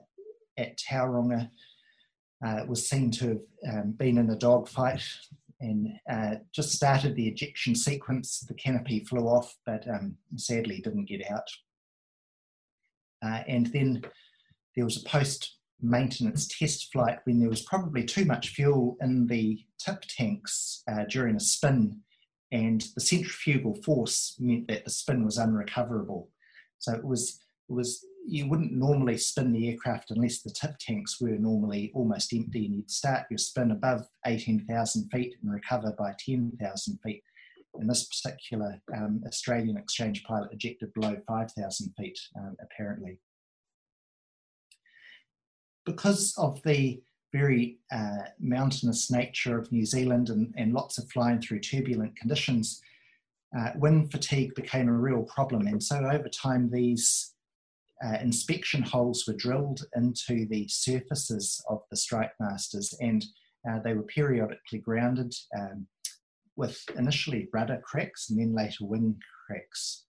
S19: at Tauranga, uh, was seen to have um, been in a dogfight and uh, just started the ejection sequence. The canopy flew off, but um, sadly didn't get out. Uh, and then there was a post maintenance test flight when there was probably too much fuel in the tip tanks uh, during a spin, and the centrifugal force meant that the spin was unrecoverable. So it was it was you wouldn't normally spin the aircraft unless the tip tanks were normally almost empty, and you'd start your spin above 18,000 feet and recover by 10,000 feet. And this particular um, Australian exchange pilot ejected below 5,000 feet, um, apparently because of the very uh, mountainous nature of New Zealand and, and, lots of flying through turbulent conditions, uh, wind fatigue became a real problem. And so over time, these uh, inspection holes were drilled into the surfaces of the strike masters and uh, they were periodically grounded um, with initially rudder cracks and then later wing cracks.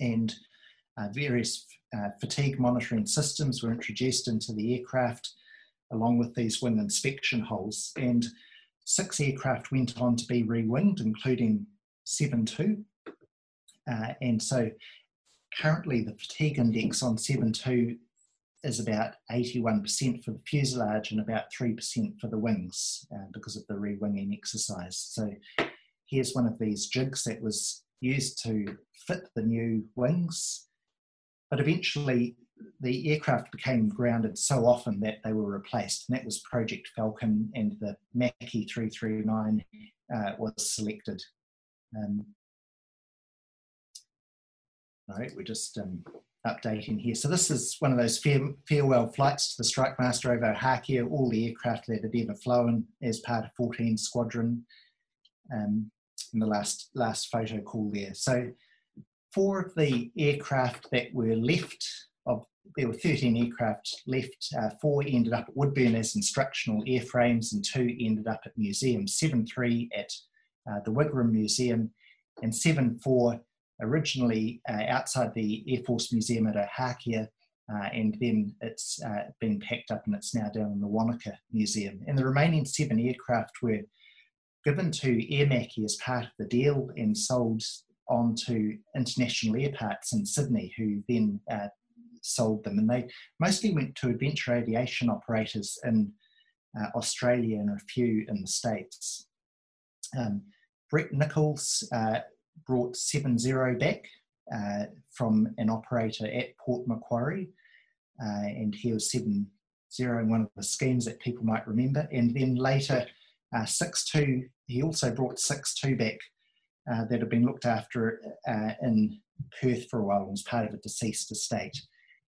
S19: And uh, various uh, fatigue monitoring systems were introduced into the aircraft along with these wing inspection holes. And six aircraft went on to be re-winged, including 7-2. Uh, and so currently the fatigue index on 7-2 is about 81% for the fuselage and about 3% for the wings uh, because of the re-winging exercise. So here's one of these jigs that was used to fit the new wings but eventually, the aircraft became grounded so often that they were replaced, and that was Project Falcon, and the Macchi 339 uh, was selected. Um, right, we're just um, updating here. So this is one of those fare, farewell flights to the Strike Master over Hakia, all the aircraft that had ever flown as part of 14 Squadron. Um, in the last last photo call there. So four of the aircraft that were left of there were 13 aircraft left. Uh, four ended up at Woodbourne as instructional airframes, and two ended up at museums. Seven three at uh, the Wigram Museum, and seven four originally uh, outside the Air Force Museum at Ohakea, uh, and then it's uh, been packed up and it's now down in the Wanaka Museum. And the remaining seven aircraft were given to Aermacchi as part of the deal and sold onto international airparts in Sydney, who then uh, sold them. And they mostly went to adventure aviation operators in uh, Australia and a few in the States. Um, Brett Nichols uh, brought 7 back uh, from an operator at Port Macquarie, uh, and he was 7 in one of the schemes that people might remember. And then later, uh, 6 2, he also brought 6 2 back uh, that had been looked after uh, in Perth for a while and was part of a deceased estate.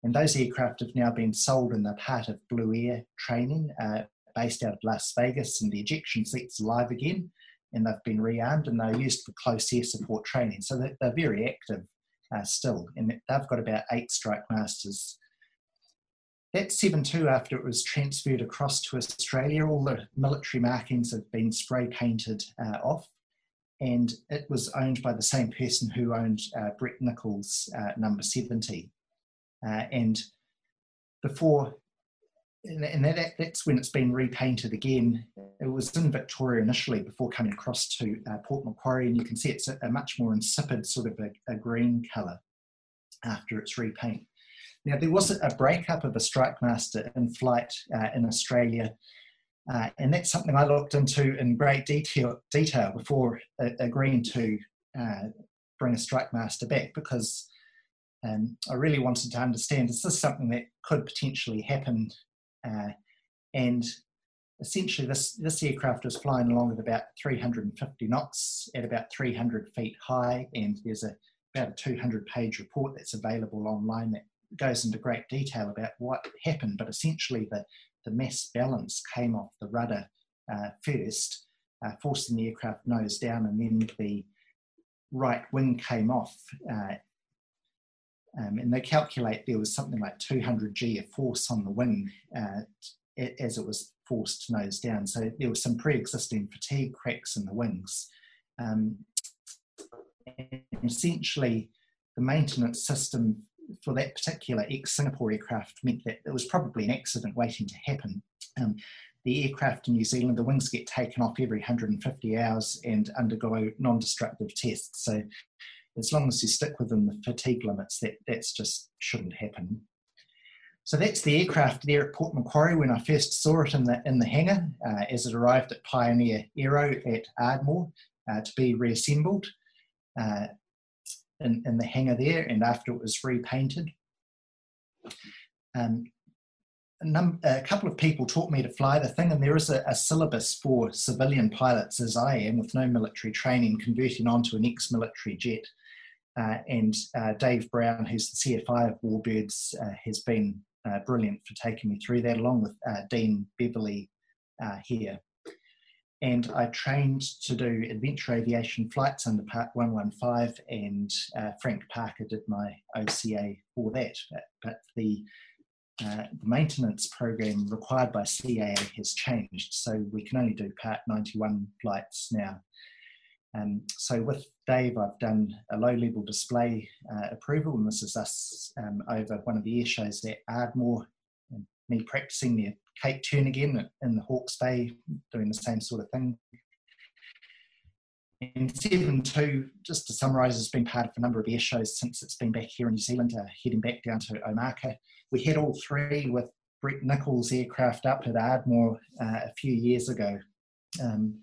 S19: And those aircraft have now been sold and they're part of Blue Air training uh, based out of Las Vegas, and the ejection seats live again. And they've been rearmed and they're used for close air support training. So they're, they're very active uh, still. And they've got about eight strike masters that 7.2, after it was transferred across to Australia, all the military markings have been spray painted uh, off and it was owned by the same person who owned uh, Brett Nichols' uh, number 70. Uh, and before, and that, that's when it's been repainted again. It was in Victoria initially before coming across to uh, Port Macquarie, and you can see it's a, a much more insipid sort of a, a green colour after its repaint. Now, there was a breakup of a strike master in flight uh, in Australia, uh, and that's something I looked into in great detail, detail before uh, agreeing to uh, bring a strike master back because um, I really wanted to understand is this something that could potentially happen? Uh, and essentially, this, this aircraft was flying along at about 350 knots at about 300 feet high, and there's a about a 200 page report that's available online that goes into great detail about what happened. But essentially, the, the mass balance came off the rudder uh, first, uh, forcing the aircraft nose down, and then the right wing came off. Uh, um, and they calculate there was something like 200 G of force on the wing uh, as it was forced nose down. So there was some pre-existing fatigue cracks in the wings. Um, essentially, the maintenance system for that particular ex-Singapore aircraft meant that it was probably an accident waiting to happen. Um, the aircraft in New Zealand, the wings get taken off every 150 hours and undergo non-destructive tests. So as long as you stick within the fatigue limits, that that's just shouldn't happen. So that's the aircraft there at Port Macquarie when I first saw it in the in the hangar uh, as it arrived at Pioneer Aero at Ardmore uh, to be reassembled uh, in, in the hangar there and after it was repainted. Um, a, num- a, couple of people taught me to fly the thing, and there is a, a, syllabus for civilian pilots, as I am, with no military training, converting onto an ex military jet. Uh, and uh, Dave Brown, who's the CFI of Warbirds, uh, has been uh, brilliant for taking me through that, along with uh, Dean Beverley uh, here. And I trained to do adventure aviation flights under Part 115, and Frank Parker did my OCA for that. But, the uh, the maintenance program required by CAA has changed, so we can only do Part 91 flights now. Um, so with Dave, I've done a low-level display uh, approval, and this is us um, over one of the air shows at Ardmore, and me practicing the Cape turn again in the Hawke's Bay, doing the same sort of thing. And 7.2, just to summarise, has been part of a number of air shows since it's been back here in New Zealand, uh, heading back down to Omaka. We had all three with Brett Nichols aircraft up at Ardmore uh, a few years ago. Um,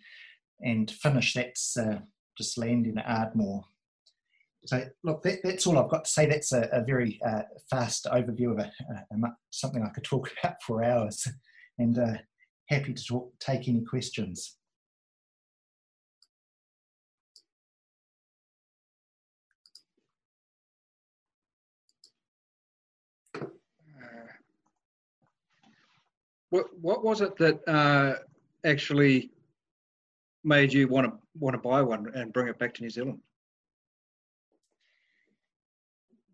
S19: and finish that's uh, just landing at Ardmore. So look, that, that's all I've got to say. That's a, a very uh, fast overview of a, a, something I could talk *laughs* about for hours, and uh, happy to talk, take any questions.
S16: What, what was it that uh, actually made you want to want to buy one and bring it back to New Zealand?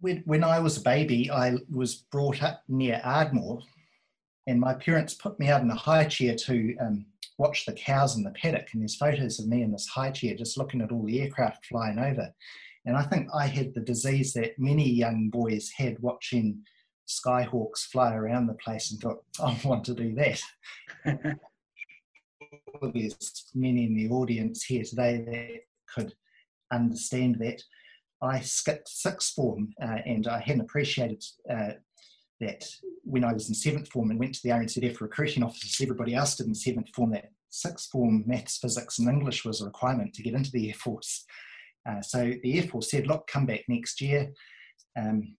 S19: When, when I was a baby, I was brought up near Ardmore, and my parents put me out in a high chair to um, watch the cows in the paddock. And there's photos of me in this high chair just looking at all the aircraft flying over. And I think I had the disease that many young boys had watching skyhawks fly around the place and thought, I *laughs* want to do that. *laughs* there's many in the audience here today that could understand that. I skipped sixth form uh, and I hadn't appreciated uh, that when I was in seventh form and went to the RNZAF recruiting offices, everybody else did in seventh form that sixth form maths, physics, and English was a requirement to get into the Air Force. Uh, so the Air Force said, look, come back next year. Um,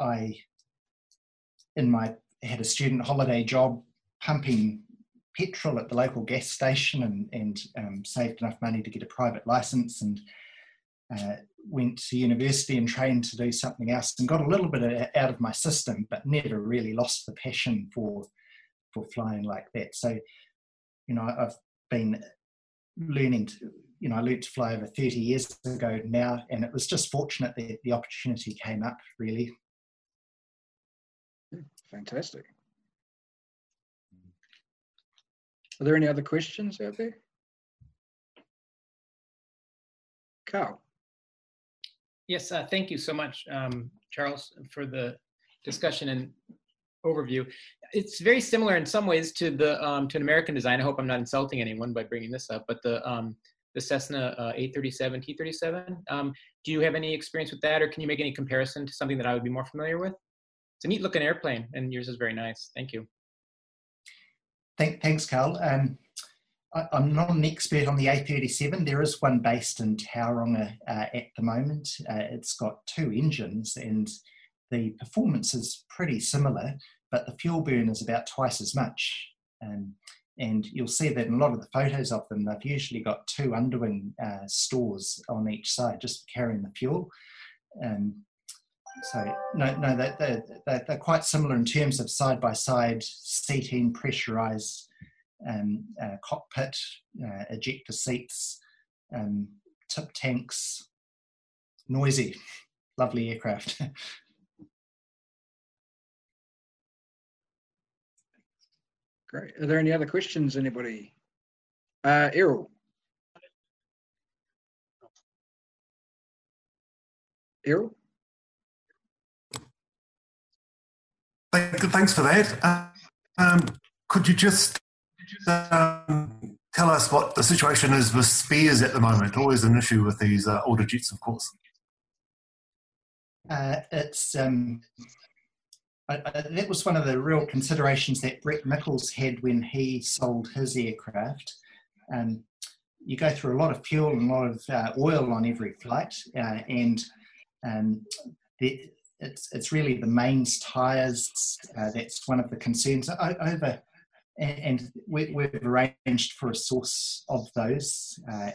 S19: I, in my, had a student holiday job pumping petrol at the local gas station and, and um, saved enough money to get a private license and uh, went to university and trained to do something else and got a little bit out of my system, but never really lost the passion for for flying like that. So, you know, I've been learning to, you know, I learned to fly over 30 years ago now, and it was just fortunate that the opportunity came up, really.
S16: Fantastic. Are there any other questions out there? Carl.
S15: Yes, uh, thank you so much, um, Charles, for the discussion and overview. It's very similar in some ways to the um, to an American design. I hope I'm not insulting anyone by bringing this up, but the um, the Cessna uh, 837 T37. Um, do you have any experience with that, or can you make any comparison to something that I would be more familiar with? it's a neat looking airplane, and yours is very nice. Thank you.
S19: Thank, thanks, Cal. Um, I, am not an expert on the A37. There is one based in Tauranga uh, at the moment. Uh, it's got two engines, and the performance is pretty similar, but the fuel burn is about twice as much. Um, and you'll see that in a lot of the photos of them, they've usually got two underwing uh, stores on each side just carrying the fuel. Um, so no, no, they're, they're, they're, quite similar in terms of side-by-side seating, pressurized um, uh, cockpit, uh, ejector seats, um, tip tanks, noisy, *laughs* lovely aircraft. *laughs*
S16: Great. Are there any other questions, anybody? Uh, Errol. Errol?
S20: Thanks for that. Um, could you just um, tell us what the situation is with spares at the moment? Always an issue with these uh, older jets, of course.
S19: Uh, it's um, that was one of the real considerations that Brett Nichols had when he sold his aircraft. Um, you go through a lot of fuel and a lot of uh, oil on every flight, uh, and um, the, it's it's really the mains tyres uh, that's one of the concerns over. And we, have arranged for a source of those uh,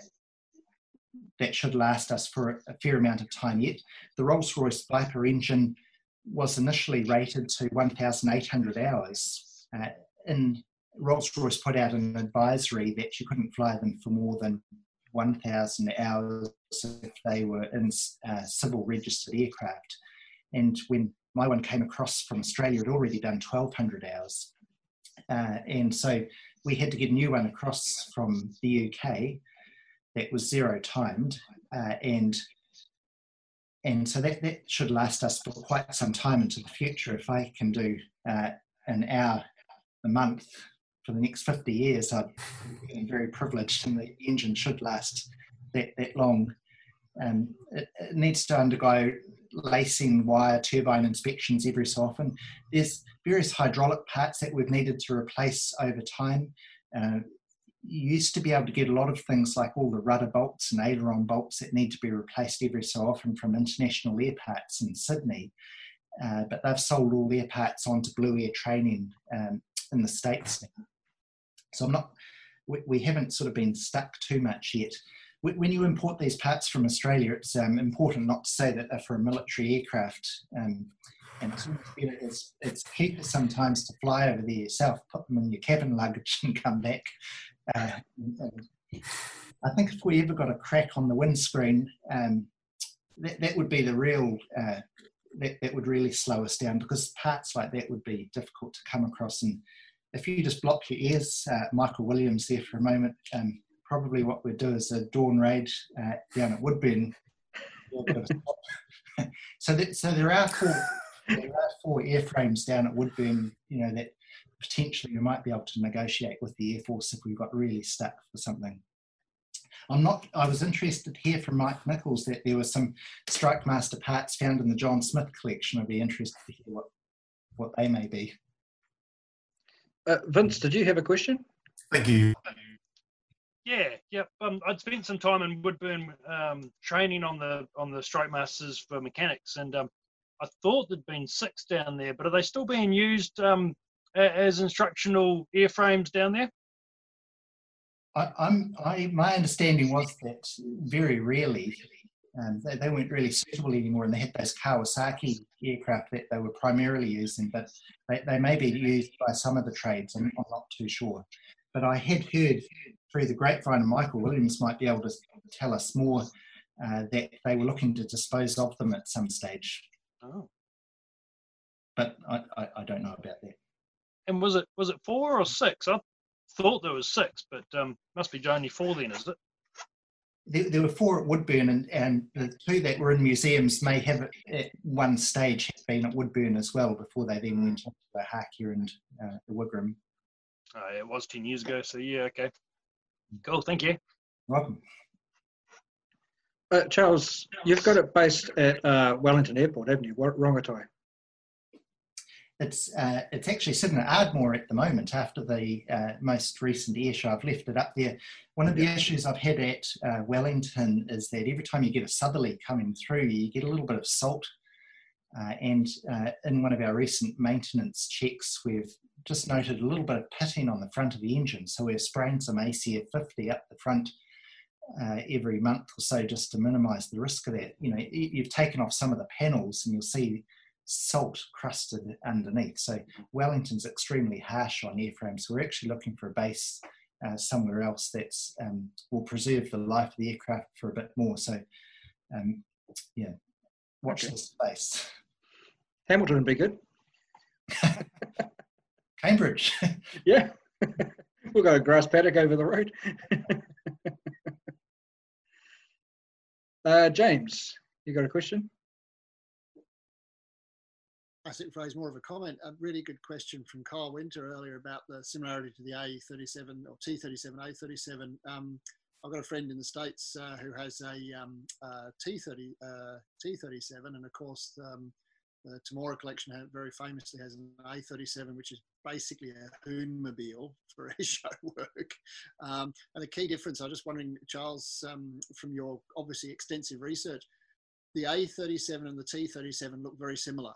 S19: that should last us for a fair amount of time yet. The Rolls Royce Viper engine was initially rated to 1,800 hours. Uh, and Rolls Royce put out an advisory that you couldn't fly them for more than 1,000 hours if they were in uh, civil registered aircraft. And when my one came across from Australia, had already done 1,200 hours. Uh, and so we had to get a new one across from the UK that was zero timed. Uh, and and so that, that should last us for quite some time into the future. If I can do uh, an hour a month for the next 50 years, I'm very privileged, and the engine should last that, that long. Um, it, it, needs to undergo lacing wire turbine inspections every so often. There's various hydraulic parts that we've needed to replace over time. Uh, you used to be able to get a lot of things like all the rudder bolts and aileron bolts that need to be replaced every so often from international air parts in Sydney. Uh, but they've sold all their parts onto Blue Air Training um, in the States now. So I'm not, we, we, haven't sort of been stuck too much yet. When you import these parts from Australia, it's um, important not to say that they're for a military aircraft. Um, and it's, it's, it's cheaper sometimes to fly over there yourself, put them in your cabin luggage *laughs* and come back uh, I think if we ever got a crack on the windscreen, um, that, that would be the real, uh, that, that would really slow us down because parts like that would be difficult to come across. And if you just block your ears, uh, Michael Williams there for a moment, um, probably what we'd do is a dawn raid uh, down at Woodbourne. *laughs* *laughs* so, that, so there are four, there are four airframes down at Woodbourne, you know, that potentially we might be able to negotiate with the Air Force if we got really stuck for something. I'm not, I was interested to hear from Mike Nicholls that there were some Strike Master parts found in the John Smith collection. I'd be interested to hear what, what they may be.
S16: Uh, Vince, did you have a question?
S20: Thank you.
S21: Yeah, yeah. Um, I'd spent some time in Woodbourne um, training on the on the Strike Masters for mechanics, and um, I thought there'd been six down there, but are they still being used um, as instructional airframes down there?
S19: I, I'm, I, my understanding was that very rarely um, they, they, weren't really suitable anymore, and they had those Kawasaki aircraft that they were primarily using, but they, they may be used by some of the trades. I'm, I'm not too sure. But I had heard through the grapevine, and Michael Williams might be able to tell us more uh, that they were looking to dispose of them at some stage.
S21: Oh.
S19: But I, I, I don't know about that.
S21: And was it was it four or six? I thought there was six, but um, must be only four then, is it?
S19: There, there, were four at Woodbourne, and, and the two that were in museums may have at one stage been at Woodbourne as well before they then went to the Rukuhia and uh, the Wigram.
S21: Oh, it was 10 years ago, so yeah, okay. Cool, thank you.
S19: Welcome.
S16: Uh, Charles, you've got it based at uh, Wellington Airport, haven't you? Rongotai.
S19: it's uh, it's actually sitting at Ardmore at the moment after the uh, most recent air show. I've left it up there. One of the issues I've had at uh, Wellington is that every time you get a southerly coming through, you get a little bit of salt. Uh, and uh, in one of our recent maintenance checks, we've just noted a little bit of pitting on the front of the engine. So we're spraying some ACF 50 up the front uh, every month or so just to minimise the risk of that. You know, you've taken off some of the panels and you'll see salt crusted underneath. So Wellington's extremely harsh on airframes. So we're actually looking for a base uh, somewhere else that um, will preserve the life of the aircraft for a bit more. So, um, yeah, watch okay. the space.
S16: Hamilton would be good. *laughs*
S19: Cambridge. *laughs*
S16: yeah. *laughs* we'll go grass paddock over the road. *laughs* uh, James, you got a question?
S14: I think phrase more of a comment. A really good question from Kyle Winter earlier about the similarity to the A37 or T37, A37. Um, I've got a friend in the States uh, who has a um, uh, T30, uh, T37, and of course, um, the Temora collection very famously has an A37, which is basically a Hoonmobile for air *laughs* show work. Um, and the key difference, I'm just wondering, Charles, um, from your obviously extensive research, the A37 and the T37 look very similar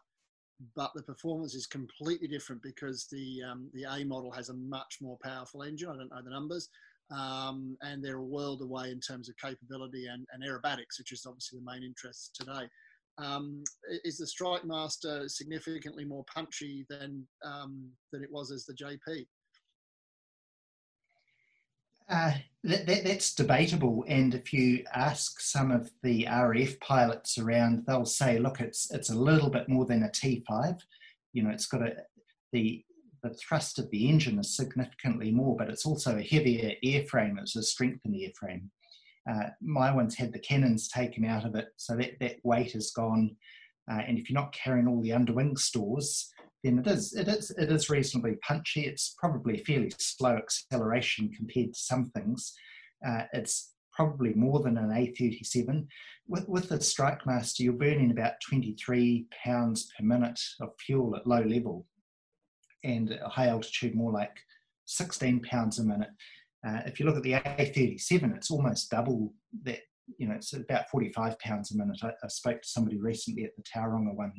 S14: but the performance is completely different because the um, the A model has a much more powerful engine. I don't know the numbers, um, and they're a world away in terms of capability and, and aerobatics, which is obviously the main interest today. Um, is the Strike Master significantly more punchy than um, than it was as the JP?
S19: Uh, that, that, that's debatable. And if you ask some of the RF pilots around, they'll say, look, it's it's a little bit more than a T5. You know, it's got a the the thrust of the engine is significantly more, but it's also a heavier airframe. It's a strengthened airframe. Uh, my one's had the cannons taken out of it, so that, that weight is gone. Uh, and if you're not carrying all the underwing stores, then it is it is it is reasonably punchy. It's probably fairly slow acceleration compared to some things. Uh, it's probably more than an A37. With, with the Strike Master, you're burning about 23 pounds per minute of fuel at low level, and at high altitude more like 16 pounds a minute. Uh, if you look at the A37, it's almost double that. You know, it's about 45 pounds a minute. I, I spoke to somebody recently at the Tauranga one.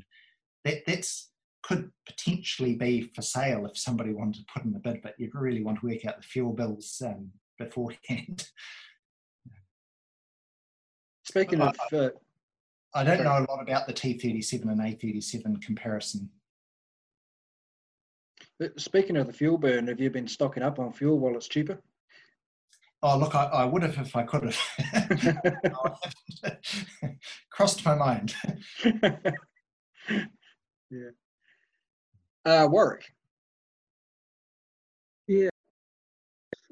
S19: That that's could potentially be for sale if somebody wanted to put in a bid, but you'd really want to work out the fuel bills um, beforehand. *laughs*
S16: Speaking of, uh,
S19: I don't know a lot about the T37 and A37 comparison.
S16: Speaking of the fuel burn, have you been stocking up on fuel while it's cheaper?
S19: Oh, look, I, I would have if I could have. *laughs* *laughs* Crossed my mind. *laughs*
S16: yeah. Uh, Warwick.
S11: Yeah.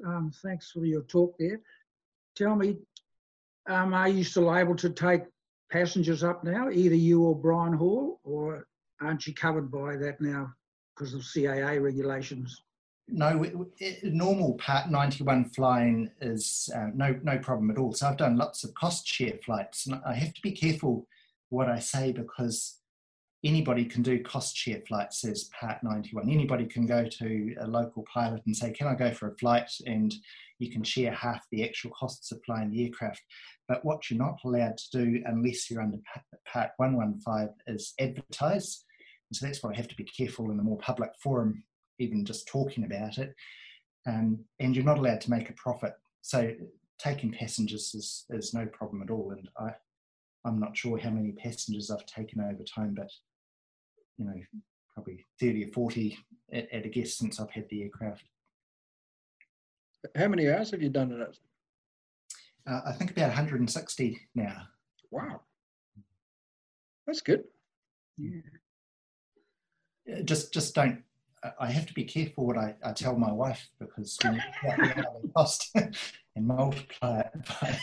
S11: Um, thanks for your talk there. Tell me, um, are you still able to take passengers up now, either you or Brian Hall, or aren't you covered by that now because of CAA regulations?
S19: No, normal Part 91 flying is uh, no no problem at all. So I've done lots of cost share flights, and I have to be careful what I say because anybody can do cost share flights as part 91 anybody can go to a local pilot and say can i go for a flight? And you can share half the actual costs of flying the aircraft. But what you're not allowed to do unless you're under part 115 is advertise. And so that's why i have to be careful in a more public forum even just talking about it um, and you're not allowed to make a profit so taking passengers is, is no problem at all and i I'm not sure how many passengers I've taken over time, but you know, probably 30 or 40 at, at a guess since I've had the aircraft.
S16: How many hours have you done in it?
S19: Uh, I think about 160 now.
S16: Wow. That's good. Yeah.
S19: Just, just don't. I have to be careful what I, I tell my wife because when you the cost *laughs* and multiply it *laughs* by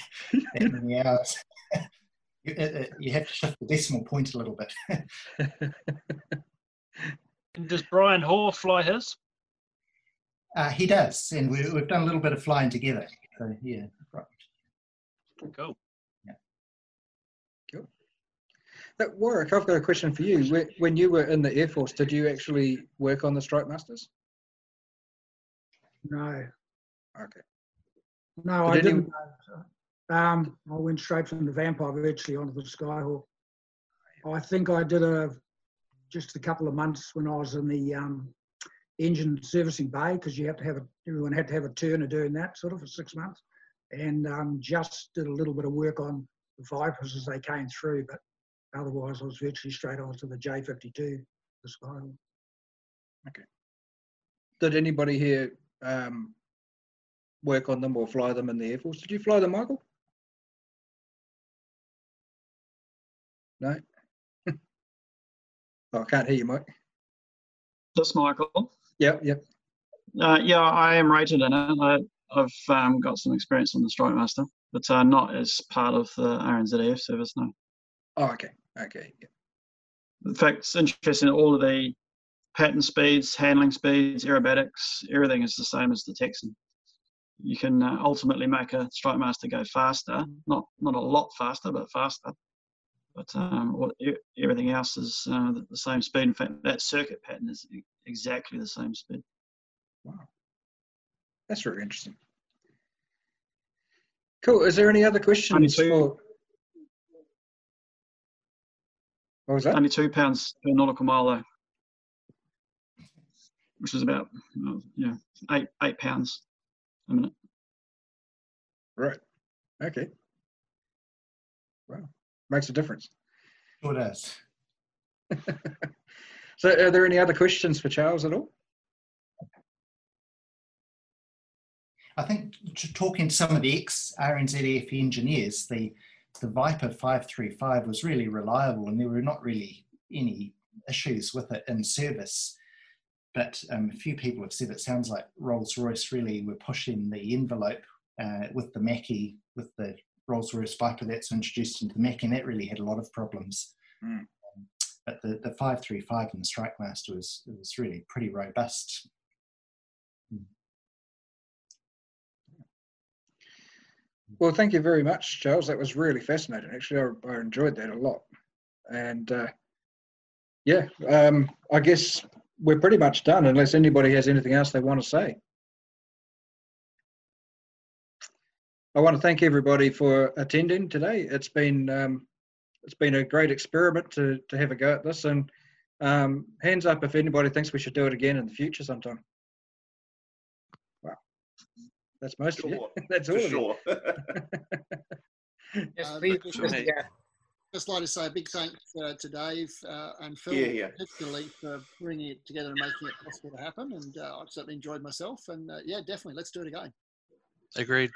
S19: that many hours, *laughs* you, uh, uh, you have to shift the decimal point a little bit.
S21: does Brian Hall fly his?
S19: Uh, he does, and we, have done a little bit of flying together. So yeah, right.
S21: Cool.
S16: Cool.
S8: Uh, Warwick, I've got a question for you. When you were in the Air Force, did you actually work on the Strike Masters?
S11: No,
S8: Okay.
S11: no,
S8: Did
S11: I didn't. Um, I went straight from the Vampire virtually onto the Skyhawk. I think I did a just a couple of months when I was in the um, engine servicing bay because you have to have a everyone had to have a turner doing that sort of for six months, and um, just did a little bit of work on the Vipers as they came through, but otherwise I was virtually straight on to the J52, the Skyhawk.
S8: Okay. Did anybody here um, work on them or fly them in the Air Force? Did you fly them, Michael? No. *laughs* oh, I can't hear you, Mike.
S22: This Michael.
S8: Yep, yep.
S22: Uh, yeah, I am rated in it. I, I've um, got some experience on the Strike Master, but uh, not as part of the RNZAF service. No.
S8: Oh, okay, okay. yeah.
S22: In fact, it's interesting. All of the pattern speeds, handling speeds, aerobatics, everything is the same as the Texan. You can uh, ultimately make a Strike Master go faster, not not a lot faster, but faster. But um, what, everything else is uh, the same speed. In fact, that circuit pattern is exactly the same speed.
S8: Wow, that's very interesting. Cool. Is there any other questions for? What was that?
S22: Only two pounds per nautical mile though, which is about uh, yeah eight eight pounds a minute.
S8: Right. Okay. Wow. Makes a difference.
S19: Sure does. *laughs*
S8: So, are there any other questions for Charles at all?
S19: I think t- talking to some of the ex RNZAF engineers, the the Viper 535 was really reliable and there were not really any issues with it in service. But um, a few people have said it sounds like Rolls Royce really were pushing the envelope uh, with the Macchi, with the Rolls Royce Viper that's introduced into the Macchi, and that really had a lot of problems.
S8: Mm.
S19: But the, the 535 and the Strike Master was, was really pretty robust.
S8: Well, thank you very much, Charles. That was really fascinating. Actually, I, I enjoyed that a lot. And uh, yeah, um, I guess we're pretty much done unless anybody has anything else they want to say. I want to thank everybody for attending today. It's been um, it's been a great experiment to to have a go at this. And um, hands up if anybody thinks we should do it again in the future sometime. Wow, that's most of you. *laughs* That's all
S18: For
S8: of you.
S18: sure. *laughs*
S15: Yes,
S14: Uh,
S15: please.
S14: but
S15: just-
S14: just-
S15: yeah.
S14: Just like to say a big thanks uh, to Dave uh, and Phil,
S18: Yeah, yeah.
S14: particularly for bringing it together and making it possible to happen. And uh, I've certainly enjoyed myself. And uh, yeah, definitely, let's do it again.
S1: Agreed.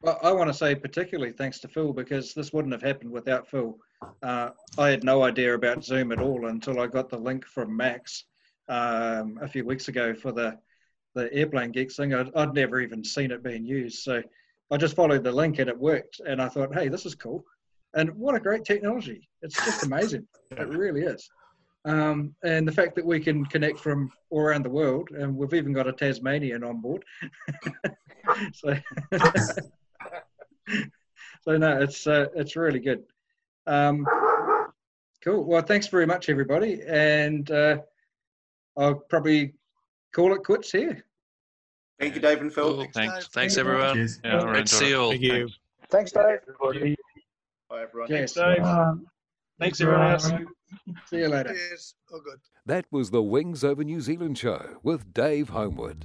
S8: Well, I want to say particularly thanks to Phil because this wouldn't have happened without Phil. Uh, I had no idea about Zoom at all until I got the link from Max um, a few weeks ago for the the airplane geeks thing. I'd, I'd never even seen it being used, so I just followed the link and it worked. And I thought, hey, this is cool. And what a great technology! It's just amazing. *laughs* It really is. Um, and the fact that we can connect from all around the world, and we've even got a Tasmanian on board. *laughs* so, *laughs* so no, it's uh, it's really good. Um, cool. Well, thanks very much, everybody, and uh, I'll probably call it quits here.
S18: Thank you, Dave and Phil.
S1: Thanks, thanks everyone.
S20: Cheers.
S1: Yeah,
S20: Thanks,
S1: great see you all.
S20: Thank you.
S11: Thanks, Dave.
S18: Bye, everyone.
S8: Yes.
S21: Dave. Thanks, everyone else.
S8: See you later.
S23: Cheers. All good.
S2: That was the Wings Over New Zealand show with Dave Homewood.